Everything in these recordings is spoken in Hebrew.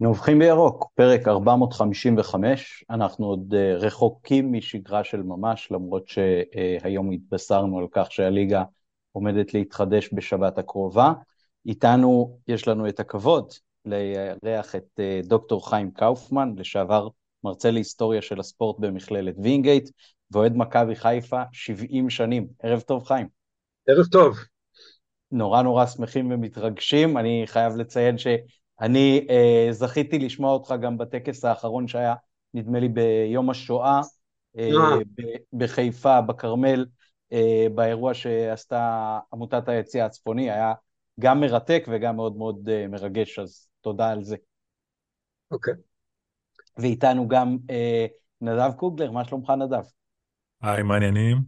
נובחים בירוק, פרק 455, אנחנו עוד אה, רחוקים משגרה של ממש, למרות שהיום התבשרנו על כך שהליגה עומדת להתחדש בשבת הקרובה. איתנו יש לנו את הכבוד לארח את אה, דוקטור חיים קאופמן, לשעבר מרצה להיסטוריה של הספורט במכללת וינגייט, ואוהד מכבי חיפה 70 שנים. ערב טוב, חיים. ערב טוב. נורא נורא שמחים ומתרגשים. אני חייב לציין ש... אני אה, זכיתי לשמוע אותך גם בטקס האחרון שהיה, נדמה לי, ביום השואה, אה, בחיפה, בכרמל, אה, באירוע שעשתה עמותת היציא הצפוני, היה גם מרתק וגם מאוד מאוד אה, מרגש, אז תודה על זה. אוקיי. Okay. ואיתנו גם אה, נדב קוגלר, מה שלומך נדב? היי, מה העניינים?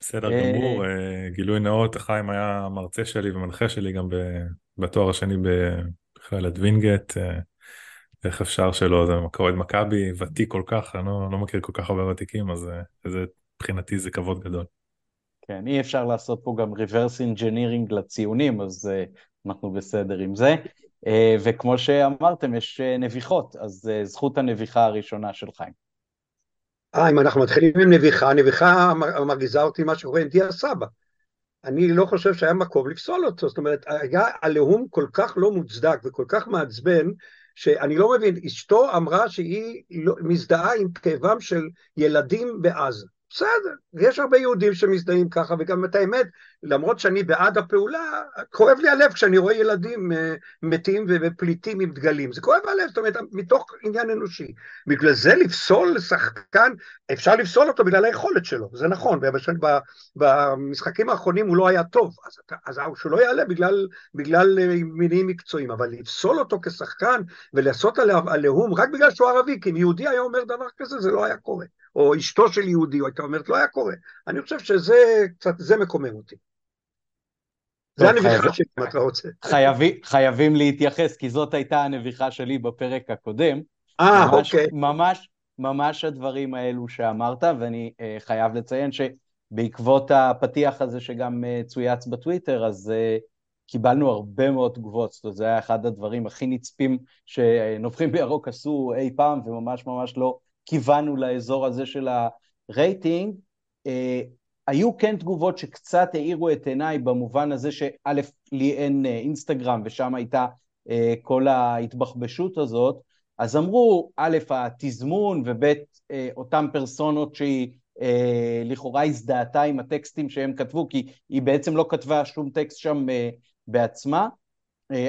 בסדר אה, גמור, אה, גילוי נאות, חיים היה מרצה שלי ומנחה שלי גם בתואר השני מכללת וינגייט, אה, איך אפשר שלא, זה אוהד מכבי, ותיק כל כך, אני לא, לא מכיר כל כך הרבה ותיקים, אז אה, זה, מבחינתי זה כבוד גדול. כן, אי אפשר לעשות פה גם reverse engineering לציונים, אז uh, אנחנו בסדר עם זה. Uh, וכמו שאמרתם, יש uh, נביחות, אז uh, זכות הנביחה הראשונה של חיים. אה, אם אנחנו מתחילים עם נביחה, נביחה מרגיזה אותי מה שקורה עם דיה סבא. אני לא חושב שהיה מקום לפסול אותו, זאת אומרת, היה עליהום כל כך לא מוצדק וכל כך מעצבן, שאני לא מבין, אשתו אמרה שהיא לא, מזדהה עם כאבם של ילדים בעזה. בסדר, יש הרבה יהודים שמזדהים ככה, וגם את האמת, למרות שאני בעד הפעולה, כואב לי הלב כשאני רואה ילדים אה, מתים ופליטים עם דגלים, זה כואב הלב, זאת אומרת, מתוך עניין אנושי. בגלל זה לפסול שחקן, אפשר לפסול אותו בגלל היכולת שלו, זה נכון, במשחקים האחרונים הוא לא היה טוב, אז, אז שהוא לא יעלה בגלל, בגלל אה, מינים מקצועיים, אבל לפסול אותו כשחקן ולעשות עליו עליהום רק בגלל שהוא ערבי, כי אם יהודי היה אומר דבר כזה, זה לא היה קורה. או אשתו של יהודי, או הייתה אומרת, לא היה קורה. אני חושב שזה קצת, זה מקומם אותי. זה הנביכה שלי, אם אתה רוצה. חייבים, חייבים להתייחס, כי זאת הייתה הנביכה שלי בפרק הקודם. אה, אוקיי. ממש, ממש הדברים האלו שאמרת, ואני uh, חייב לציין שבעקבות הפתיח הזה שגם uh, צויץ בטוויטר, אז uh, קיבלנו הרבה מאוד תגובות, זאת אומרת, זה היה אחד הדברים הכי נצפים שנובחים בירוק עשו אי פעם, וממש ממש לא כיוונו לאזור הזה של הרייטינג. אה, היו כן תגובות שקצת האירו את עיניי במובן הזה שא', לי אין אה, אינסטגרם ושם הייתה אה, כל ההתבחבשות הזאת, אז אמרו, א', התזמון וב', אותן פרסונות שהיא לכאורה הזדהתה עם הטקסטים שהם כתבו, כי היא בעצם לא כתבה שום טקסט שם בעצמה,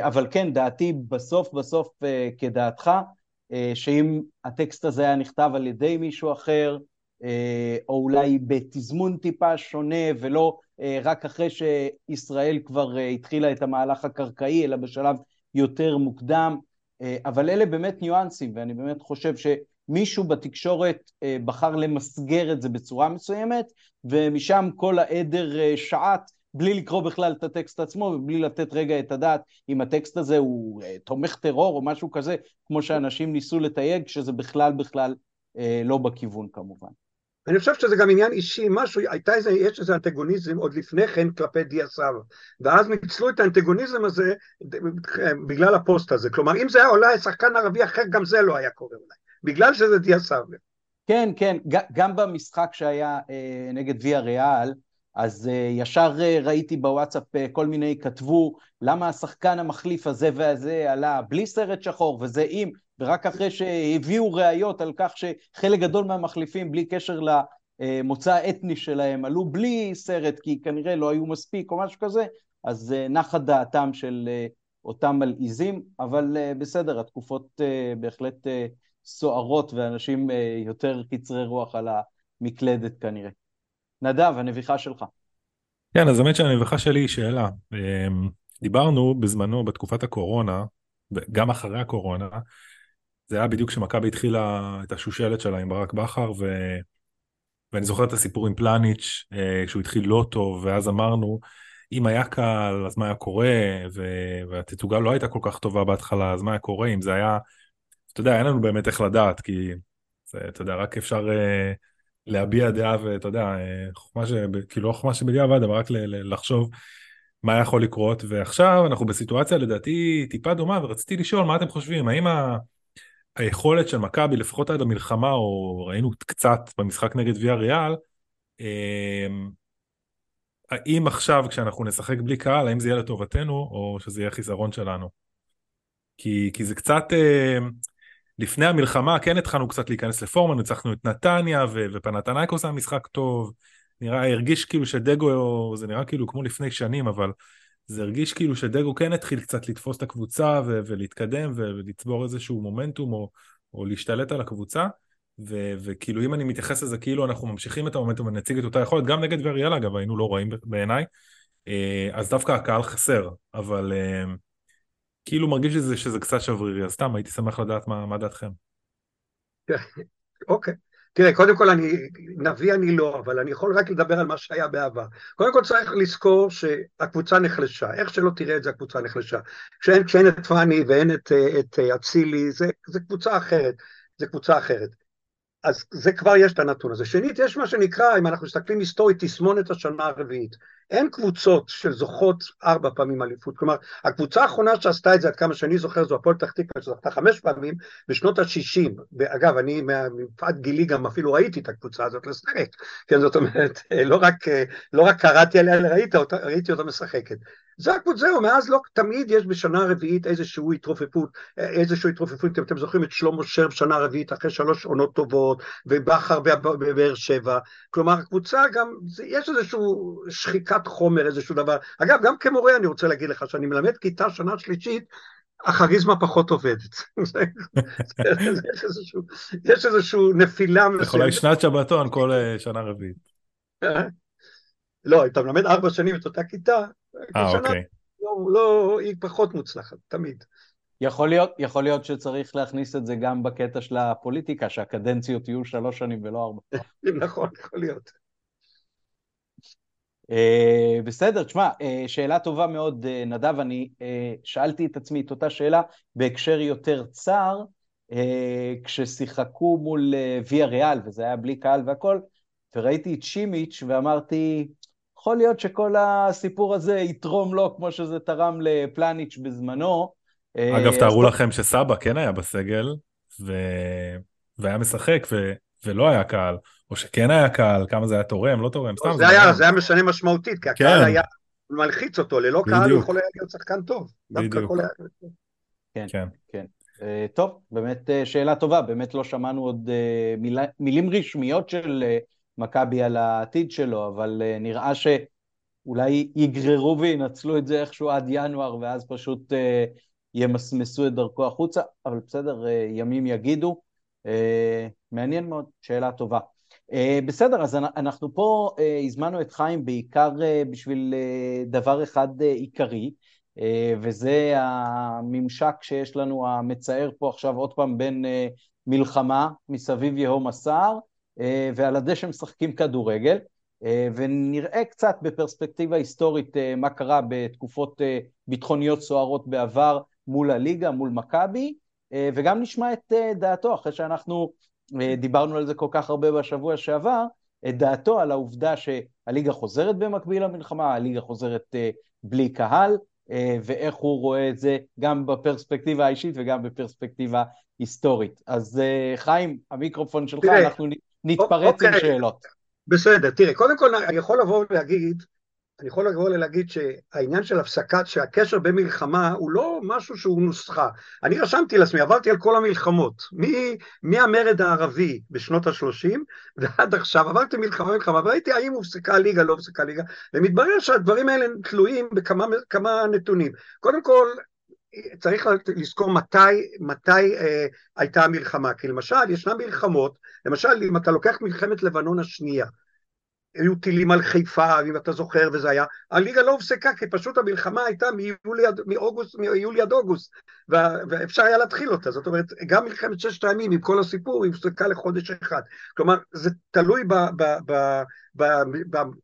אבל כן, דעתי בסוף בסוף כדעתך, אה, שאם הטקסט הזה היה נכתב על ידי מישהו אחר, אה, או אולי בתזמון טיפה שונה ולא אה, רק אחרי שישראל כבר התחילה את המהלך הקרקעי, אלא בשלב יותר מוקדם, אבל אלה באמת ניואנסים, ואני באמת חושב שמישהו בתקשורת בחר למסגר את זה בצורה מסוימת, ומשם כל העדר שעט בלי לקרוא בכלל את הטקסט עצמו ובלי לתת רגע את הדעת אם הטקסט הזה הוא אה, תומך טרור או משהו כזה, כמו שאנשים ניסו לתייג, שזה בכלל בכלל אה, לא בכיוון כמובן. אני חושב שזה גם עניין אישי, משהו, הייתה איזה, יש איזה אנטגוניזם עוד לפני כן כלפי דיה סבא, ואז ניצלו את האנטגוניזם הזה בגלל הפוסט הזה, כלומר אם זה היה אולי שחקן ערבי אחר, גם זה לא היה קורה אולי, בגלל שזה דיה סבא. כן, כן, גם במשחק שהיה אה, נגד ויה ריאל, אז uh, ישר uh, ראיתי בוואטסאפ uh, כל מיני כתבו למה השחקן המחליף הזה והזה עלה בלי סרט שחור וזה עם, ורק אחרי שהביאו ראיות על כך שחלק גדול מהמחליפים בלי קשר למוצא האתני שלהם עלו בלי סרט כי כנראה לא היו מספיק או משהו כזה, אז uh, נחה דעתם של uh, אותם מלעיזים, אבל uh, בסדר, התקופות uh, בהחלט uh, סוערות ואנשים uh, יותר קצרי רוח על המקלדת כנראה. נדב, הנביכה שלך. כן, אז האמת שהנביכה שלי היא שאלה. אמ, דיברנו בזמנו, בתקופת הקורונה, גם אחרי הקורונה, זה היה בדיוק כשמכבי התחילה את השושלת שלה עם ברק בכר, ו... ואני זוכר את הסיפור עם פלניץ', אה, שהוא התחיל לא טוב, ואז אמרנו, אם היה קל, אז מה היה קורה, ו... והתצוגה לא הייתה כל כך טובה בהתחלה, אז מה היה קורה אם זה היה, אתה יודע, אין לנו באמת איך לדעת, כי זה, אתה יודע, רק אפשר... להביע דעה ואתה יודע, חוכמה ש... כאילו לא חוכמה שבדיעבד, אבל רק ל... לחשוב. מה יכול לקרות, ועכשיו אנחנו בסיטואציה לדעתי טיפה דומה, ורציתי לשאול מה אתם חושבים, האם ה... היכולת של מכבי לפחות עד המלחמה, או ראינו קצת במשחק נגד ויה ריאל, אמ, האם עכשיו כשאנחנו נשחק בלי קהל, האם זה יהיה לטובתנו, או שזה יהיה חיסרון שלנו? כי, כי זה קצת, אמ, לפני המלחמה כן התחלנו קצת להיכנס לפורמה, ניצחנו את נתניה ופנתנייקוס היה משחק טוב, נראה, הרגיש כאילו שדגו, זה נראה כאילו כמו לפני שנים, אבל זה הרגיש כאילו שדגו כן התחיל קצת לתפוס את הקבוצה ו- ולהתקדם ולצבור איזשהו מומנטום או, או להשתלט על הקבוצה. ו- וכאילו אם אני מתייחס לזה כאילו אנחנו ממשיכים את המומנטום ונציג את אותה יכולת, גם נגד וריאל אגב היינו לא רעים בעיניי, אה, אז דווקא הקהל חסר, אבל אה, כאילו מרגיש שזה, שזה קצת שברירי, אז סתם הייתי שמח לדעת מה, מה דעתכם. אוקיי. okay. תראה, קודם כל אני, נביא אני לא, אבל אני יכול רק לדבר על מה שהיה בעבר. קודם כל צריך לזכור שהקבוצה נחלשה, איך שלא תראה את זה הקבוצה נחלשה. כשאין, כשאין את פאני ואין את אצילי, זה, זה קבוצה אחרת, זה קבוצה אחרת. אז זה כבר יש את הנתון הזה. שנית, יש מה שנקרא, אם אנחנו מסתכלים היסטורית, תסמונת השנה הרביעית. אין קבוצות שזוכות ארבע פעמים אליפות. כלומר, הקבוצה האחרונה שעשתה את זה, עד כמה שאני זוכר, זו הפועל פתח תקווה, שזכתה חמש פעמים בשנות ה-60. ואגב, אני מפאת גילי גם אפילו ראיתי את הקבוצה הזאת לשחק. כן, זאת אומרת, לא רק, לא רק קראתי עליה, ראיתי אותה, ראיתי אותה משחקת. זה הכל זהו, מאז לא, תמיד יש בשנה רביעית איזושהי התרופפות, איזושהי התרופפות, אם אתם זוכרים את שלמה שרף שנה רביעית אחרי שלוש עונות טובות, ובכר בבאר שבע, כלומר הקבוצה גם, יש איזושהי שחיקת חומר, איזשהו דבר, אגב גם כמורה אני רוצה להגיד לך שאני מלמד כיתה שנה שלישית, הכריזמה פחות עובדת. יש איזושהי נפילה מסוימת. יכול להיות שנת שבתון כל אה, שנה רביעית. לא, אתה מלמד ארבע שנים את אותה כיתה, אה, אוקיי. לא, לא, היא פחות מוצלחת, תמיד. יכול להיות, יכול להיות שצריך להכניס את זה גם בקטע של הפוליטיקה, שהקדנציות יהיו שלוש שנים ולא ארבע. נכון, יכול להיות. Uh, בסדר, תשמע, uh, שאלה טובה מאוד, uh, נדב, אני uh, שאלתי את עצמי את אותה שאלה בהקשר יותר צר, uh, כששיחקו מול uh, ויה ריאל, וזה היה בלי קהל והכל, וראיתי את שימיץ' ואמרתי, יכול להיות שכל הסיפור הזה יתרום לו כמו שזה תרם לפלניץ' בזמנו. אגב, תארו לכם שסבא כן היה בסגל, ו... והיה משחק, ו... ולא היה קהל, או שכן היה קהל, כמה זה היה תורם, לא תורם, סתם. זה, זה היה, זה היה משנה משמעותית, כי הקהל כן. היה מלחיץ אותו, ללא בדיוק. קהל הוא יכול להיות שחקן טוב. בדיוק. כן, כן. כן. Uh, טוב, באמת uh, שאלה טובה, באמת לא שמענו עוד uh, מילה, מילים רשמיות של uh, מכבי על העתיד שלו, אבל uh, נראה שאולי יגררו וינצלו את זה איכשהו עד ינואר, ואז פשוט uh, ימסמסו את דרכו החוצה, אבל בסדר, uh, ימים יגידו. Uh, מעניין מאוד, שאלה טובה. Uh, בסדר, אז אנחנו פה uh, הזמנו את חיים בעיקר uh, בשביל uh, דבר אחד uh, עיקרי, uh, וזה הממשק שיש לנו, המצער פה עכשיו עוד פעם בין uh, מלחמה, מסביב יהום הסער, אה, ועל הדשא משחקים כדורגל, אה, ונראה קצת בפרספקטיבה היסטורית אה, מה קרה בתקופות ביטחוניות סוערות בעבר מול הליגה, מול מכבי, וגם נשמע את דעתו, אחרי שאנחנו דיברנו על זה כל כך הרבה בשבוע שעבר, את דעתו על העובדה שהליגה חוזרת במקביל למלחמה, הליגה חוזרת בלי קהל, ואיך הוא רואה את זה גם בפרספקטיבה האישית וגם בפרספקטיבה היסטורית. אז חיים, המיקרופון שלך, תראה, אנחנו נתפרץ אוקיי. עם שאלות. בסדר, תראה, קודם כל אני יכול לבוא ולהגיד, אני יכול לבוא ולהגיד שהעניין של הפסקת, שהקשר במלחמה הוא לא משהו שהוא נוסחה. אני רשמתי לעצמי, עברתי על כל המלחמות, מהמרד הערבי בשנות ה-30 ועד עכשיו, עברתי מלחמה מלחמה, וראיתי האם הופסקה הליגה, לא הופסקה הליגה, ומתברר שהדברים האלה תלויים בכמה נתונים. קודם כל, צריך לזכור מתי, מתי אה, הייתה המלחמה, כי למשל ישנן מלחמות, למשל אם אתה לוקח מלחמת לבנון השנייה, היו טילים על חיפה, אם אתה זוכר, וזה היה, הליגה לא הופסקה, כי פשוט המלחמה הייתה מיולי עד, מאוגוסט, מיולי עד אוגוסט, ואפשר היה להתחיל אותה, זאת אומרת, גם מלחמת ששת הימים עם כל הסיפור, היא הופסקה לחודש אחד. כלומר, זה תלוי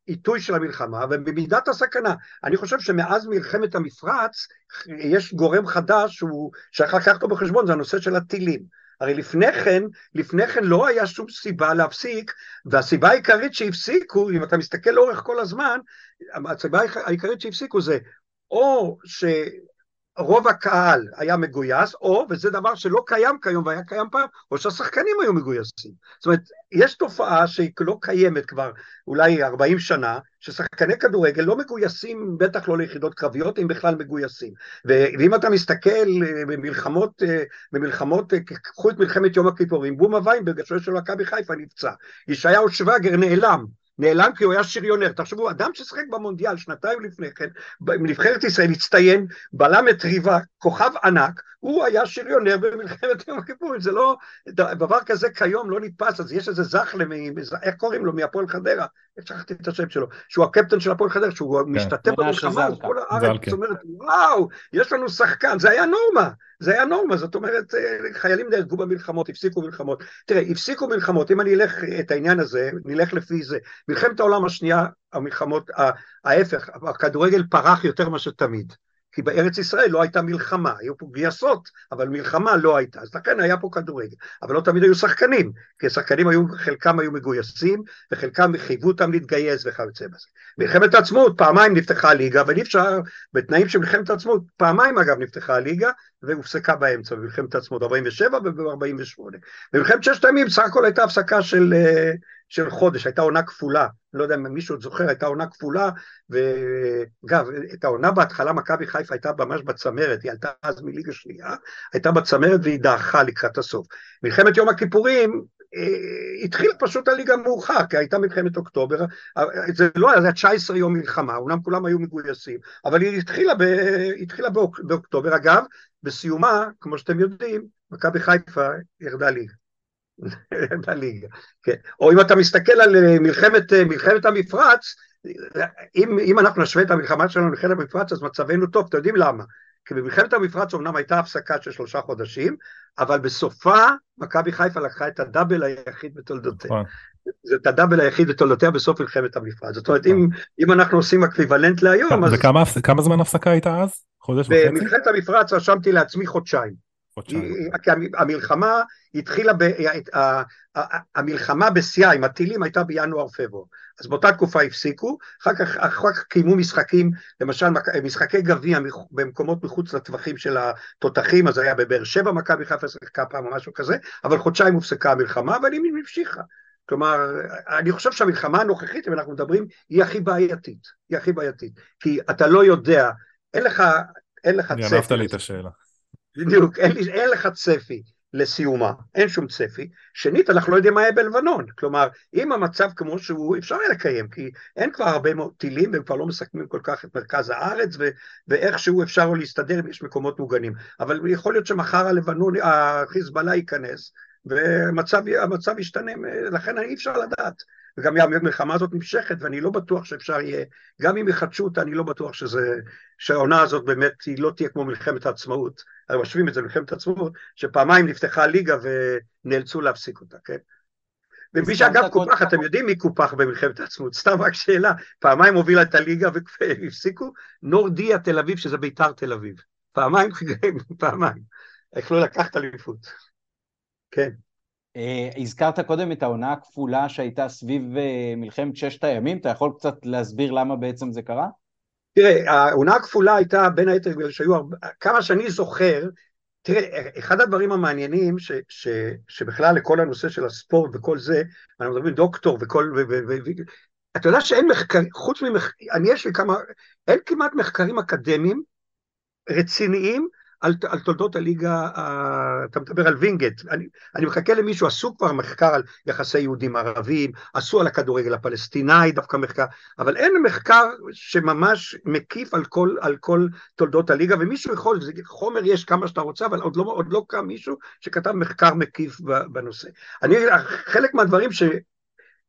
בעיתוי של המלחמה ובמידת הסכנה. אני חושב שמאז מלחמת המפרץ, יש גורם חדש שהוא, שצריך לקחת אותו בחשבון, זה הנושא של הטילים. הרי לפני כן, לפני כן לא היה שום סיבה להפסיק, והסיבה העיקרית שהפסיקו, אם אתה מסתכל לאורך כל הזמן, הסיבה העיקרית שהפסיקו זה או ש... רוב הקהל היה מגויס, או, וזה דבר שלא קיים כיום והיה קיים פעם, או שהשחקנים היו מגויסים. זאת אומרת, יש תופעה שהיא לא קיימת כבר אולי 40 שנה, ששחקני כדורגל לא מגויסים, בטח לא ליחידות קרביות, אם בכלל מגויסים. ואם אתה מסתכל אה, במלחמות, אה, במלחמות, אה, קחו את מלחמת יום הכיפורים, בומה ויינברג, השוער של מכבי חיפה נפצע. ישעיהו שווגר נעלם. נעלם כי הוא היה שריונר. תחשבו, אדם ששיחק במונדיאל שנתיים לפני כן, בנבחרת ישראל הצטיין, בלם את ריבה, כוכב ענק, הוא היה שריונר במלחמת יום הכיפורים, זה לא, דבר כזה כיום לא נתפס, אז יש איזה זחלה, איך קוראים לו, מהפועל חדרה, שכחתי את השם שלו, שהוא הקפטן של הפועל חדרה, שהוא כן. משתתף במלחמה, כל הארץ, זאת אומרת, וואו, יש לנו שחקן, זה היה נורמה, זה היה נורמה, זאת אומרת, אה, חיילים נהרגו במלחמות, הפסיקו מלחמות. תראה, הפסיקו מלחמות, אם אני אלך את העניין הזה, נלך לפי זה. מלחמת העולם השנייה, המלחמות, ההפך, הכדורגל פרח יותר מאשר תמיד. כי בארץ ישראל לא הייתה מלחמה, היו פה גייסות, אבל מלחמה לא הייתה, אז לכן היה פה כדורגל. אבל לא תמיד היו שחקנים, כי השחקנים היו, חלקם היו מגויסים, וחלקם חייבו אותם להתגייס וכיוצא בזה. מלחמת העצמאות, פעמיים נפתחה הליגה, אבל אי אפשר, בתנאים של מלחמת העצמאות, פעמיים אגב נפתחה הליגה, והופסקה באמצע, במלחמת העצמאות 47 וב-48. במלחמת ששת הימים סך הכל הייתה הפסקה של... אה, של חודש, הייתה עונה כפולה, לא יודע אם מישהו זוכר, הייתה עונה כפולה, ואגב, את העונה בהתחלה מכבי חיפה הייתה ממש בצמרת, היא עלתה אז מליגה שנייה, הייתה בצמרת והיא דעכה לקראת הסוף. מלחמת יום הכיפורים, אה, התחילה פשוט הליגה מאוחר, כי הייתה מלחמת אוקטובר, זה לא היה, זה היה 19 יום מלחמה, אומנם כולם היו מגויסים, אבל היא התחילה, ב, התחילה באוק, באוקטובר. אגב, בסיומה, כמו שאתם יודעים, מכבי חיפה ירדה ליגה. בליגה, כן. או אם אתה מסתכל על אה, מלחמת, אה, מלחמת המפרץ, אם, אם אנחנו נשווה את המלחמה שלנו למלחמת המפרץ, אז מצבנו טוב, אתם יודעים למה? כי במלחמת המפרץ אמנם הייתה הפסקה של שלושה חודשים, אבל בסופה מכבי חיפה לקחה את הדאבל היחיד בתולדותיה. נכון. זה את הדאבל היחיד בתולדותיה בסוף מלחמת המפרץ. זאת אומרת, אם, נכון. אם אנחנו עושים אקוויוולנט להיום, אז... וכמה זמן הפסקה הייתה אז? חודש וחצי? במלחמת המפרץ רשמתי לעצמי חודשיים. כי המלחמה התחילה, ב, המלחמה בשיאה עם הטילים הייתה בינואר-פברואר, אז באותה תקופה הפסיקו, אחר כך, אחר כך קיימו משחקים, למשל משחקי גביע במקומות מחוץ לטווחים של התותחים, אז היה בבאר שבע מכבי חיפה שיחקה פעם או משהו כזה, אבל חודשיים הופסקה המלחמה, אבל היא המשיכה. כלומר, אני חושב שהמלחמה הנוכחית, אם אנחנו מדברים, היא הכי בעייתית, היא הכי בעייתית, כי אתה לא יודע, אין לך, אין לך צפי. גנבת לי את השאלה. בדיוק, אין, אין לך צפי לסיומה, אין שום צפי. שנית, אנחנו לא יודעים מה יהיה בלבנון. כלומר, אם המצב כמו שהוא, אפשר היה לקיים, כי אין כבר הרבה טילים, והם כבר לא מסכמים כל כך את מרכז הארץ, ו- ואיכשהו אפשר להסתדר אם יש מקומות מוגנים. אבל יכול להיות שמחר הלבנון, החיזבאללה ייכנס, והמצב ישתנה, לכן אי אפשר לדעת. וגם המלחמה הזאת נמשכת, ואני לא בטוח שאפשר יהיה, גם אם יחדשו אותה, אני לא בטוח שזה, שהעונה הזאת באמת היא לא תהיה כמו מלחמת העצמאות, הרי משווים את זה למלחמת העצמאות, שפעמיים נפתחה הליגה ונאלצו להפסיק אותה, כן? ומי שאגב קופח, אתם יודעים מי קופח במלחמת העצמאות, סתם רק שאלה, פעמיים הובילה את הליגה והפסיקו, נורדיה תל אביב, שזה ביתר תל אביב. פעמיים, פעמיים. יכלו לקחת אליפות. כן. אה, הזכרת קודם את העונה הכפולה שהייתה סביב אה, מלחמת ששת הימים, אתה יכול קצת להסביר למה בעצם זה קרה? תראה, העונה הכפולה הייתה בין היתר בגלל שהיו הרבה, כמה שאני זוכר, תראה, אחד הדברים המעניינים ש, ש, שבכלל לכל הנושא של הספורט וכל זה, אנחנו מדברים דוקטור וכל, ו, ו, ו, ו, אתה יודע שאין מחקרים, חוץ ממחקרים, אני יש לי כמה, אין כמעט מחקרים אקדמיים רציניים על, על תולדות הליגה, אתה מדבר על וינגייט, אני, אני מחכה למישהו, עשו כבר מחקר על יחסי יהודים ערבים, עשו על הכדורגל הפלסטיני דווקא מחקר, אבל אין מחקר שממש מקיף על כל, על כל תולדות הליגה, ומישהו יכול, זה חומר יש כמה שאתה רוצה, אבל עוד לא, עוד לא קם מישהו שכתב מחקר מקיף בנושא. אני, חלק מהדברים ש...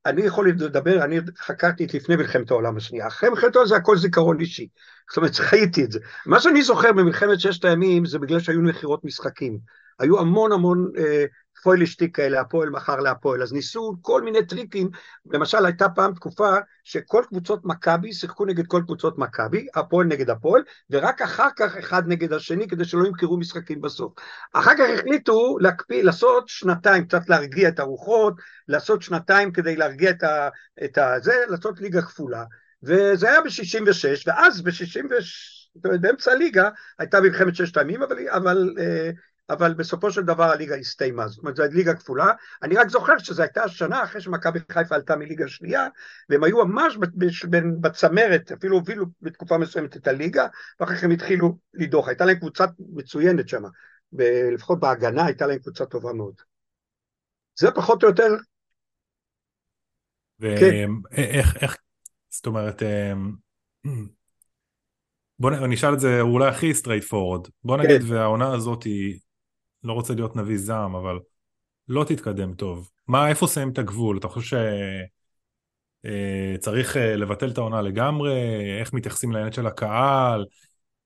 אני יכול לדבר, אני חקרתי את לפני מלחמת העולם השנייה, אחרי מלחמת העולם זה הכל זיכרון אישי, זאת אומרת חייתי את זה. מה שאני זוכר במלחמת ששת הימים זה בגלל שהיו מכירות משחקים, היו המון המון אה, פוילשטיק כאלה, הפועל מכר להפועל, אז ניסו כל מיני טריקים, למשל הייתה פעם תקופה שכל קבוצות מכבי שיחקו נגד כל קבוצות מכבי, הפועל נגד הפועל, ורק אחר כך אחד נגד השני כדי שלא ימכרו משחקים בסוף. אחר כך החליטו להקפיא, לעשות שנתיים, קצת להרגיע את הרוחות, לעשות שנתיים כדי להרגיע את ה... את ה זה, לעשות ליגה כפולה. וזה היה ב-66, ואז ב-66, באמצע הליגה הייתה מלחמת ששת הימים, אבל, אבל, אה, אבל בסופו של דבר הליגה הסתיימה, זאת אומרת זו ליגה כפולה. אני רק זוכר שזו הייתה השנה אחרי שמכבי חיפה עלתה מליגה שנייה, והם היו ממש בצמרת, אפילו הובילו בתקופה מסוימת את הליגה, ואחר כך הם התחילו לדעוך. הייתה להם קבוצה מצוינת שם, לפחות בהגנה הייתה להם קבוצה טובה מאוד. זה פחות או יותר... ואיך, כן. איך, זאת אומרת, אמ, בוא נשאל את זה אולי הכי straightforward. בוא נגיד כן. והעונה הזאת היא, לא רוצה להיות נביא זעם, אבל לא תתקדם טוב. מה, איפה שמים את הגבול? אתה חושב שצריך אה, אה, לבטל את העונה לגמרי? איך מתייחסים לעניין של הקהל?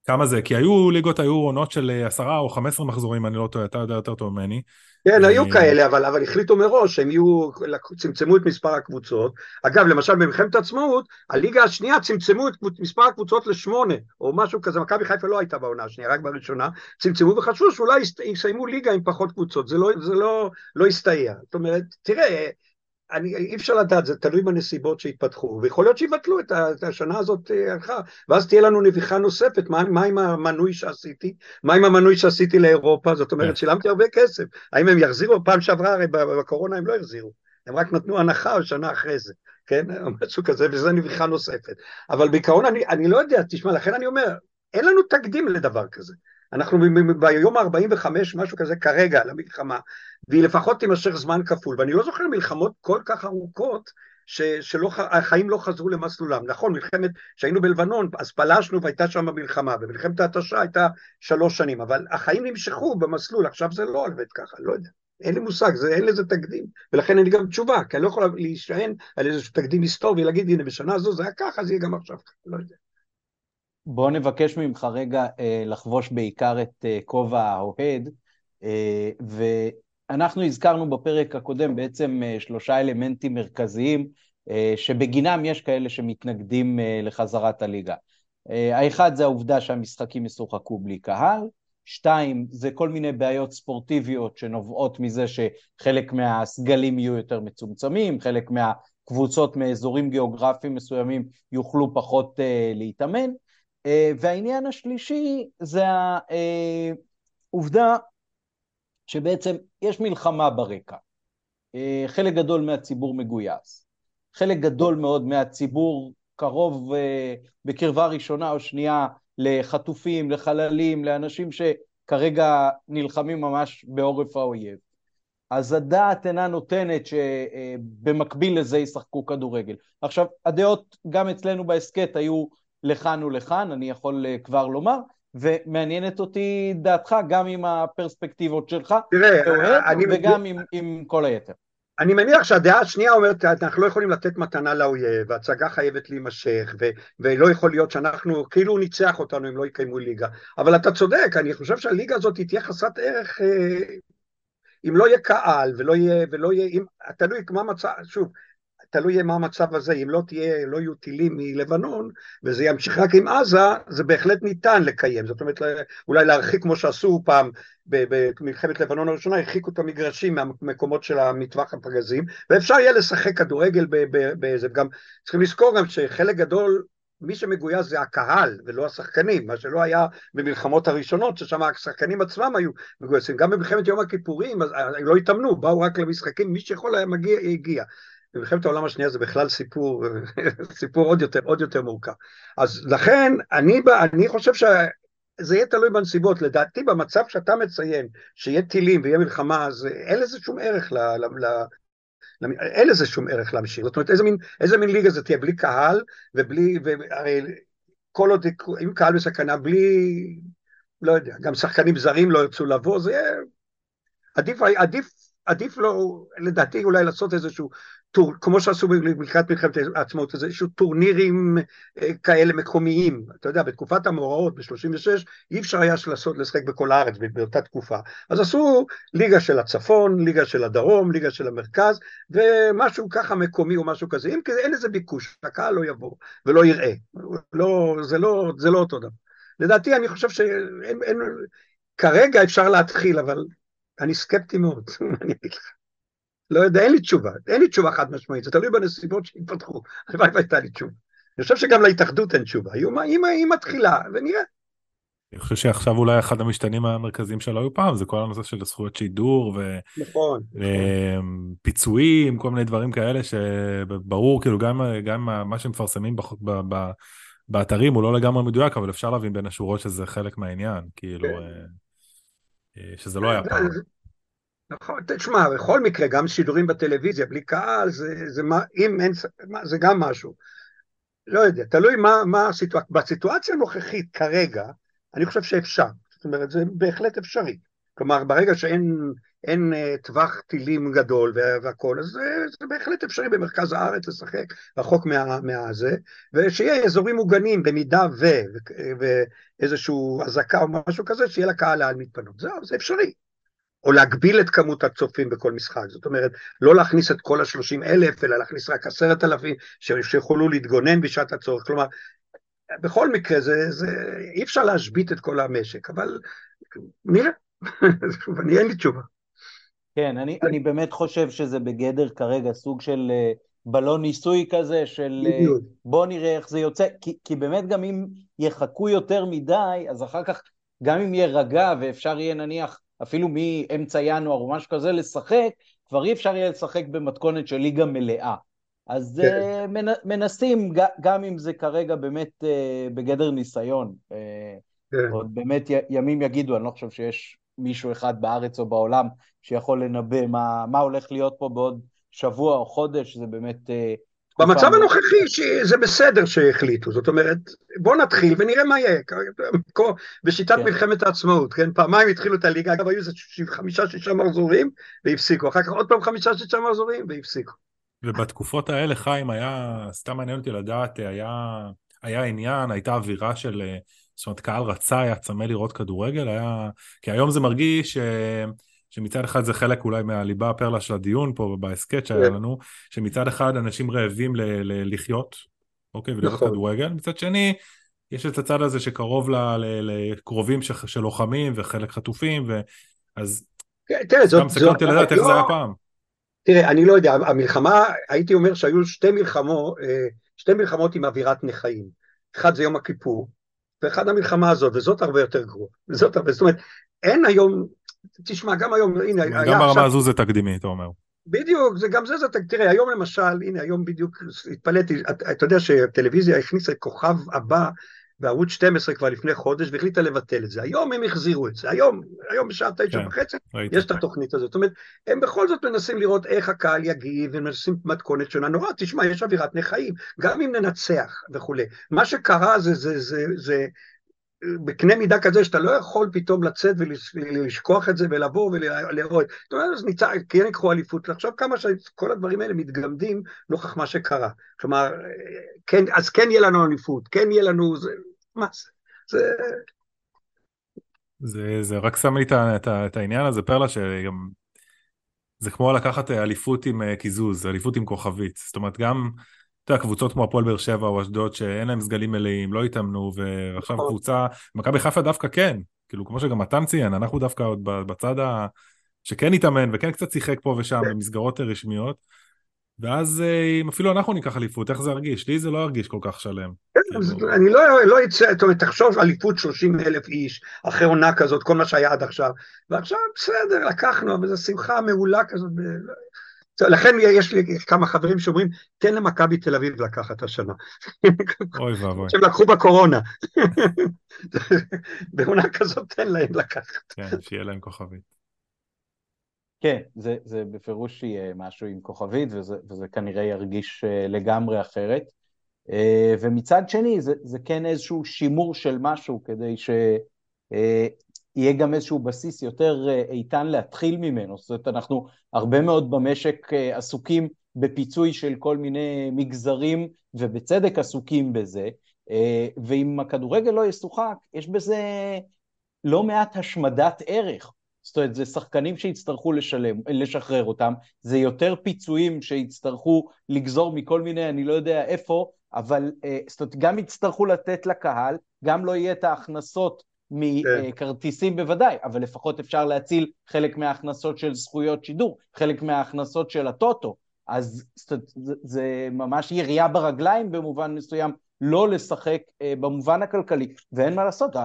כמה זה? כי היו ליגות, היו עונות של אה, עשרה או חמש עשרה מחזורים, אני לא טועה, אתה יודע יותר טוב ממני. כן, היו כאלה, אבל, אבל החליטו מראש שהם יהיו, צמצמו את מספר הקבוצות. אגב, למשל במלחמת העצמאות, הליגה השנייה צמצמו את מספר הקבוצות לשמונה, או משהו כזה, מכבי חיפה לא הייתה בעונה השנייה, רק בראשונה, צמצמו וחשבו שאולי יסיימו ליגה עם פחות קבוצות, זה לא, זה לא, לא הסתייע. זאת אומרת, תראה, אני, אי אפשר לדעת, זה תלוי בנסיבות שהתפתחו, ויכול להיות שיבטלו את, את השנה הזאת אה, הלכה, ואז תהיה לנו נביחה נוספת, מה, מה עם המנוי שעשיתי? מה עם המנוי שעשיתי לאירופה? זאת אומרת, כן. שילמתי הרבה כסף, האם הם יחזירו? פעם שעברה, הרי בקורונה הם לא החזירו, הם רק נתנו הנחה שנה אחרי זה, כן? משהו כזה, וזה נביחה נוספת. אבל בעיקרון אני, אני לא יודע, תשמע, לכן אני אומר, אין לנו תקדים לדבר כזה. אנחנו ביום ה-45, משהו כזה כרגע, למלחמה, והיא לפחות תימשך זמן כפול, ואני לא זוכר מלחמות כל כך ארוכות, שהחיים לא חזרו למסלולם. נכון, מלחמת, כשהיינו בלבנון, אז פלשנו והייתה שם מלחמה, ומלחמת ההתשה הייתה שלוש שנים, אבל החיים נמשכו במסלול, עכשיו זה לא עובד ככה, לא יודע. אין לי מושג, זה, אין לזה תקדים, ולכן אין לי גם תשובה, כי אני לא יכול להישען על איזשהו תקדים היסטורי ולהגיד, הנה, בשנה הזו זה היה ככה, זה יהיה גם עכשיו לא יודע. בוא נבקש ממך רגע אה, לחבוש בעיקר את אה, כובע האוהד, אה, ואנחנו הזכרנו בפרק הקודם בעצם שלושה אלמנטים מרכזיים, שבגינם יש כאלה שמתנגדים לחזרת הליגה. האחד זה העובדה שהמשחקים ישוחקו בלי קהל, שתיים, זה כל מיני בעיות ספורטיביות שנובעות מזה שחלק מהסגלים יהיו יותר מצומצמים, חלק מהקבוצות מאזורים גיאוגרפיים מסוימים יוכלו פחות uh, להתאמן, והעניין השלישי זה העובדה שבעצם יש מלחמה ברקע. אה, חלק גדול מהציבור מגויס. חלק גדול מאוד מהציבור קרוב אה, בקרבה ראשונה או שנייה לחטופים, לחללים, לאנשים שכרגע נלחמים ממש בעורף האויב. אז הדעת אינה נותנת שבמקביל לזה ישחקו כדורגל. עכשיו, הדעות גם אצלנו בהסכת היו לכאן ולכאן, אני יכול אה, כבר לומר, ומעניינת אותי דעתך גם עם הפרספקטיבות שלך, תראה, כאוהד, אני... וגם עם, עם כל היתר. אני מניח שהדעה השנייה אומרת, אנחנו לא יכולים לתת מתנה לאויב, ההצגה חייבת להימשך, ו- ולא יכול להיות שאנחנו, כאילו הוא ניצח אותנו אם לא יקיימו ליגה. אבל אתה צודק, אני חושב שהליגה הזאת תהיה חסרת ערך אה, אם לא יהיה קהל, ולא יהיה, ולא יהיה, אם, תלוי מה מצב, שוב, תלוי מה המצב הזה, אם לא תהיה, לא יהיו טילים מלבנון, וזה ימשיך רק עם עזה, זה בהחלט ניתן לקיים. זאת אומרת, אולי להרחיק כמו שעשו פעם במלחמת לבנון הראשונה, הרחיקו את המגרשים מהמקומות של המטווח הפגזים, ואפשר יהיה לשחק כדורגל באיזה, גם צריכים לזכור גם שחלק גדול מי שמגויס זה הקהל ולא השחקנים, מה שלא היה במלחמות הראשונות, ששם השחקנים עצמם היו מגויסים. גם במלחמת יום הכיפורים, הם לא התאמנו, באו רק למשחקים, מי שיכול היה מגיע, הגיע. במלחמת העולם השנייה זה בכלל סיפור, סיפור עוד יותר, עוד יותר מורכב. אז לכן, אני, אני חושב שזה יהיה תלוי בנסיבות. לדעתי, במצב שאתה מציין, שיהיה טילים ויהיה מלחמה, אז אין לזה שום ערך ל... ל, ל אין לזה שום ערך להמשיך. זאת אומרת, איזה מין, איזה מין ליגה זה תהיה? בלי קהל ובלי, והרי כל עוד, עם קהל בסכנה, בלי, לא יודע, גם שחקנים זרים לא ירצו לבוא, זה יהיה... עדיף, עדיף עדיף לו, לדעתי, אולי לעשות איזשהו טור, כמו שעשו לקראת מלחמת העצמאות, זה איזשהו טורנירים אה, כאלה מקומיים. אתה יודע, בתקופת המאורעות, ב-36, אי אפשר היה לעשות, לשחק בכל הארץ באותה תקופה. אז עשו ליגה של הצפון, ליגה של הדרום, ליגה של המרכז, ומשהו ככה מקומי או משהו כזה. אם אין לזה ביקוש, הקהל לא יבוא ולא יראה. לא, זה, לא, זה לא אותו דבר. לדעתי, אני חושב שאין... אין, כרגע אפשר להתחיל, אבל אני סקפטי מאוד, אני אגיד לך. לא יודע, אין לי תשובה, אין לי תשובה חד משמעית, זה תלוי בנסיבות שהתפתחו, הלוואי והייתה לי תשובה. אני חושב שגם להתאחדות אין תשובה, היא, מתחילה, ונראה. אני חושב שעכשיו אולי אחד המשתנים המרכזיים שלא היו פעם זה כל הנושא של זכויות שידור ופיצויים, נכון. כל מיני דברים כאלה שברור כאילו גם, גם מה שמפרסמים באתרים הוא לא לגמרי מדויק אבל אפשר להבין בין השורות שזה חלק מהעניין כאילו כן. אה, אה, שזה לא היה פעם. נכון, תשמע, בכל מקרה, גם שידורים בטלוויזיה בלי קהל, זה, זה מה, אם אין, זה גם משהו. לא יודע, תלוי מה, מה הסיטואציה, בסיטואציה הנוכחית כרגע, אני חושב שאפשר, זאת אומרת, זה בהחלט אפשרי. כלומר, ברגע שאין אין, uh, טווח טילים גדול והכול, אז זה, זה בהחלט אפשרי במרכז הארץ לשחק רחוק מה, מהזה, ושיהיה אזורים מוגנים במידה ו, ואיזושהי אזעקה או משהו כזה, שיהיה לקהל לאן מתפנות. זהו, זה אפשרי. או להגביל את כמות הצופים בכל משחק. זאת אומרת, לא להכניס את כל השלושים אלף, אלא להכניס רק עשרת אלפים שיכולו להתגונן בשעת הצורך. כלומר, בכל מקרה, זה, זה, אי אפשר להשבית את כל המשק, אבל נראה, אני אין לי תשובה. כן, אני, אני באמת חושב שזה בגדר כרגע סוג של אה, בלון ניסוי כזה, של אה, בדיוק. בוא נראה איך זה יוצא, כי, כי באמת גם אם יחכו יותר מדי, אז אחר כך, גם אם יהיה רגע ואפשר יהיה נניח אפילו מאמצע ינואר או משהו כזה לשחק, כבר אי אפשר יהיה לשחק במתכונת של ליגה מלאה. אז כן. uh, מנסים, גם אם זה כרגע באמת uh, בגדר ניסיון. Uh, כן. עוד באמת י, ימים יגידו, אני לא חושב שיש מישהו אחד בארץ או בעולם שיכול לנבא מה, מה הולך להיות פה בעוד שבוע או חודש, זה באמת uh, במצב הנוכחי שזה בסדר שהחליטו, זאת אומרת, בואו נתחיל ונראה מה יהיה. בשיטת כן. מלחמת העצמאות, כן? פעמיים התחילו את הליגה, אגב, היו איזה חמישה-שישה מחזורים והפסיקו, אחר כך עוד פעם חמישה-שישה מחזורים והפסיקו. ובתקופות האלה, חיים, היה, סתם מעניין אותי לדעת, היה, היה עניין, הייתה אווירה של, זאת אומרת, קהל רצה, היה צמא לראות כדורגל, היה... כי היום זה מרגיש... שמצד אחד זה חלק אולי מהליבה הפרלה של הדיון פה בהסכת שהיה כן. לנו, שמצד אחד אנשים רעבים ל- ל- לחיות, אוקיי, ולראות נכון. כדורגל, מצד שני, יש את הצד הזה שקרוב לקרובים של, של לוחמים וחלק חטופים, ואז כן, תראה, זאת, גם סקרנתי לדעת איך זה היה פעם. תראה, אני לא יודע, המלחמה, הייתי אומר שהיו שתי מלחמות, אה, שתי מלחמות עם אווירת נכאים. אחד זה יום הכיפור, ואחד המלחמה הזאת, וזאת הרבה יותר גרועה. זאת הרבה, זאת אומרת, אין היום תשמע, גם היום, הנה, היה עכשיו... גם ברמה הזו זה תקדימי, אתה אומר. בדיוק, זה, גם זה, זה, תראה, היום למשל, הנה, היום בדיוק התפלאתי, אתה, אתה יודע שהטלוויזיה הכניסה כוכב הבא בערוץ 12 כבר לפני חודש והחליטה לבטל את זה. היום הם החזירו את זה, היום, היום בשעה תשע כן, וחצי, יש את התוכנית הזאת. זאת אומרת, הם בכל זאת מנסים לראות איך הקהל יגיב, הם מנסים מתכונת שונה. נורא, תשמע, יש אווירת נכאים, גם אם ננצח וכולי. מה שקרה זה, זה, זה, זה, זה בקנה מידה כזה שאתה לא יכול פתאום לצאת ולשכוח את זה ולבוא ולראות. זאת אומרת, אז ניצח, כן יקחו אליפות, לחשוב כמה שכל הדברים האלה מתגמדים נוכח מה שקרה. כלומר, כן, אז כן יהיה לנו אליפות, כן יהיה לנו, זה, מה זה? זה... זה, זה רק שם לי את, את, את העניין הזה, פרלה, שגם זה כמו לקחת אליפות עם אה, קיזוז, אליפות עם כוכבית. זאת אומרת, גם אתה יודע, קבוצות כמו הפועל באר שבע או אשדוד שאין להם סגלים מלאים, לא התאמנו, ועכשיו נכון. קבוצה, מכבי חיפה דווקא כן, כאילו כמו שגם מתן ציין, אנחנו דווקא עוד בצד ה... שכן התאמן וכן קצת שיחק פה ושם כן. במסגרות רשמיות, ואז אם אה, אפילו אנחנו ניקח אליפות, איך זה ירגיש? לי זה לא ירגיש כל כך שלם. כן, כאילו. אני לא, לא אצא, זאת אומרת, תחשוב אליפות 30 אלף איש, אחרי עונה כזאת, כל מה שהיה עד עכשיו, ועכשיו בסדר, לקחנו, אבל זו שמחה מעולה כזאת. לכן יש לי כמה חברים שאומרים, תן למכבי תל אביב לקחת השנה. אוי ואבוי. שהם לקחו בקורונה. בעונה כזאת תן להם לקחת. כן, שיהיה להם כוכבית. כן, זה, זה בפירוש יהיה משהו עם כוכבית, וזה, וזה כנראה ירגיש אה, לגמרי אחרת. אה, ומצד שני, זה, זה כן איזשהו שימור של משהו, כדי ש... יהיה גם איזשהו בסיס יותר אה, איתן להתחיל ממנו. זאת אומרת, אנחנו הרבה מאוד במשק אה, עסוקים בפיצוי של כל מיני מגזרים, ובצדק עסוקים בזה, אה, ואם הכדורגל לא ישוחק, יש בזה לא מעט השמדת ערך. זאת אומרת, זה שחקנים שיצטרכו לשלם, לשחרר אותם, זה יותר פיצויים שיצטרכו לגזור מכל מיני, אני לא יודע איפה, אבל זאת אומרת, גם יצטרכו לתת לקהל, גם לא יהיה את ההכנסות מכרטיסים בוודאי, אבל לפחות אפשר להציל חלק מההכנסות של זכויות שידור, חלק מההכנסות של הטוטו, אז זה, זה ממש ירייה ברגליים במובן מסוים, לא לשחק אה, במובן הכלכלי, ואין מה לעשות,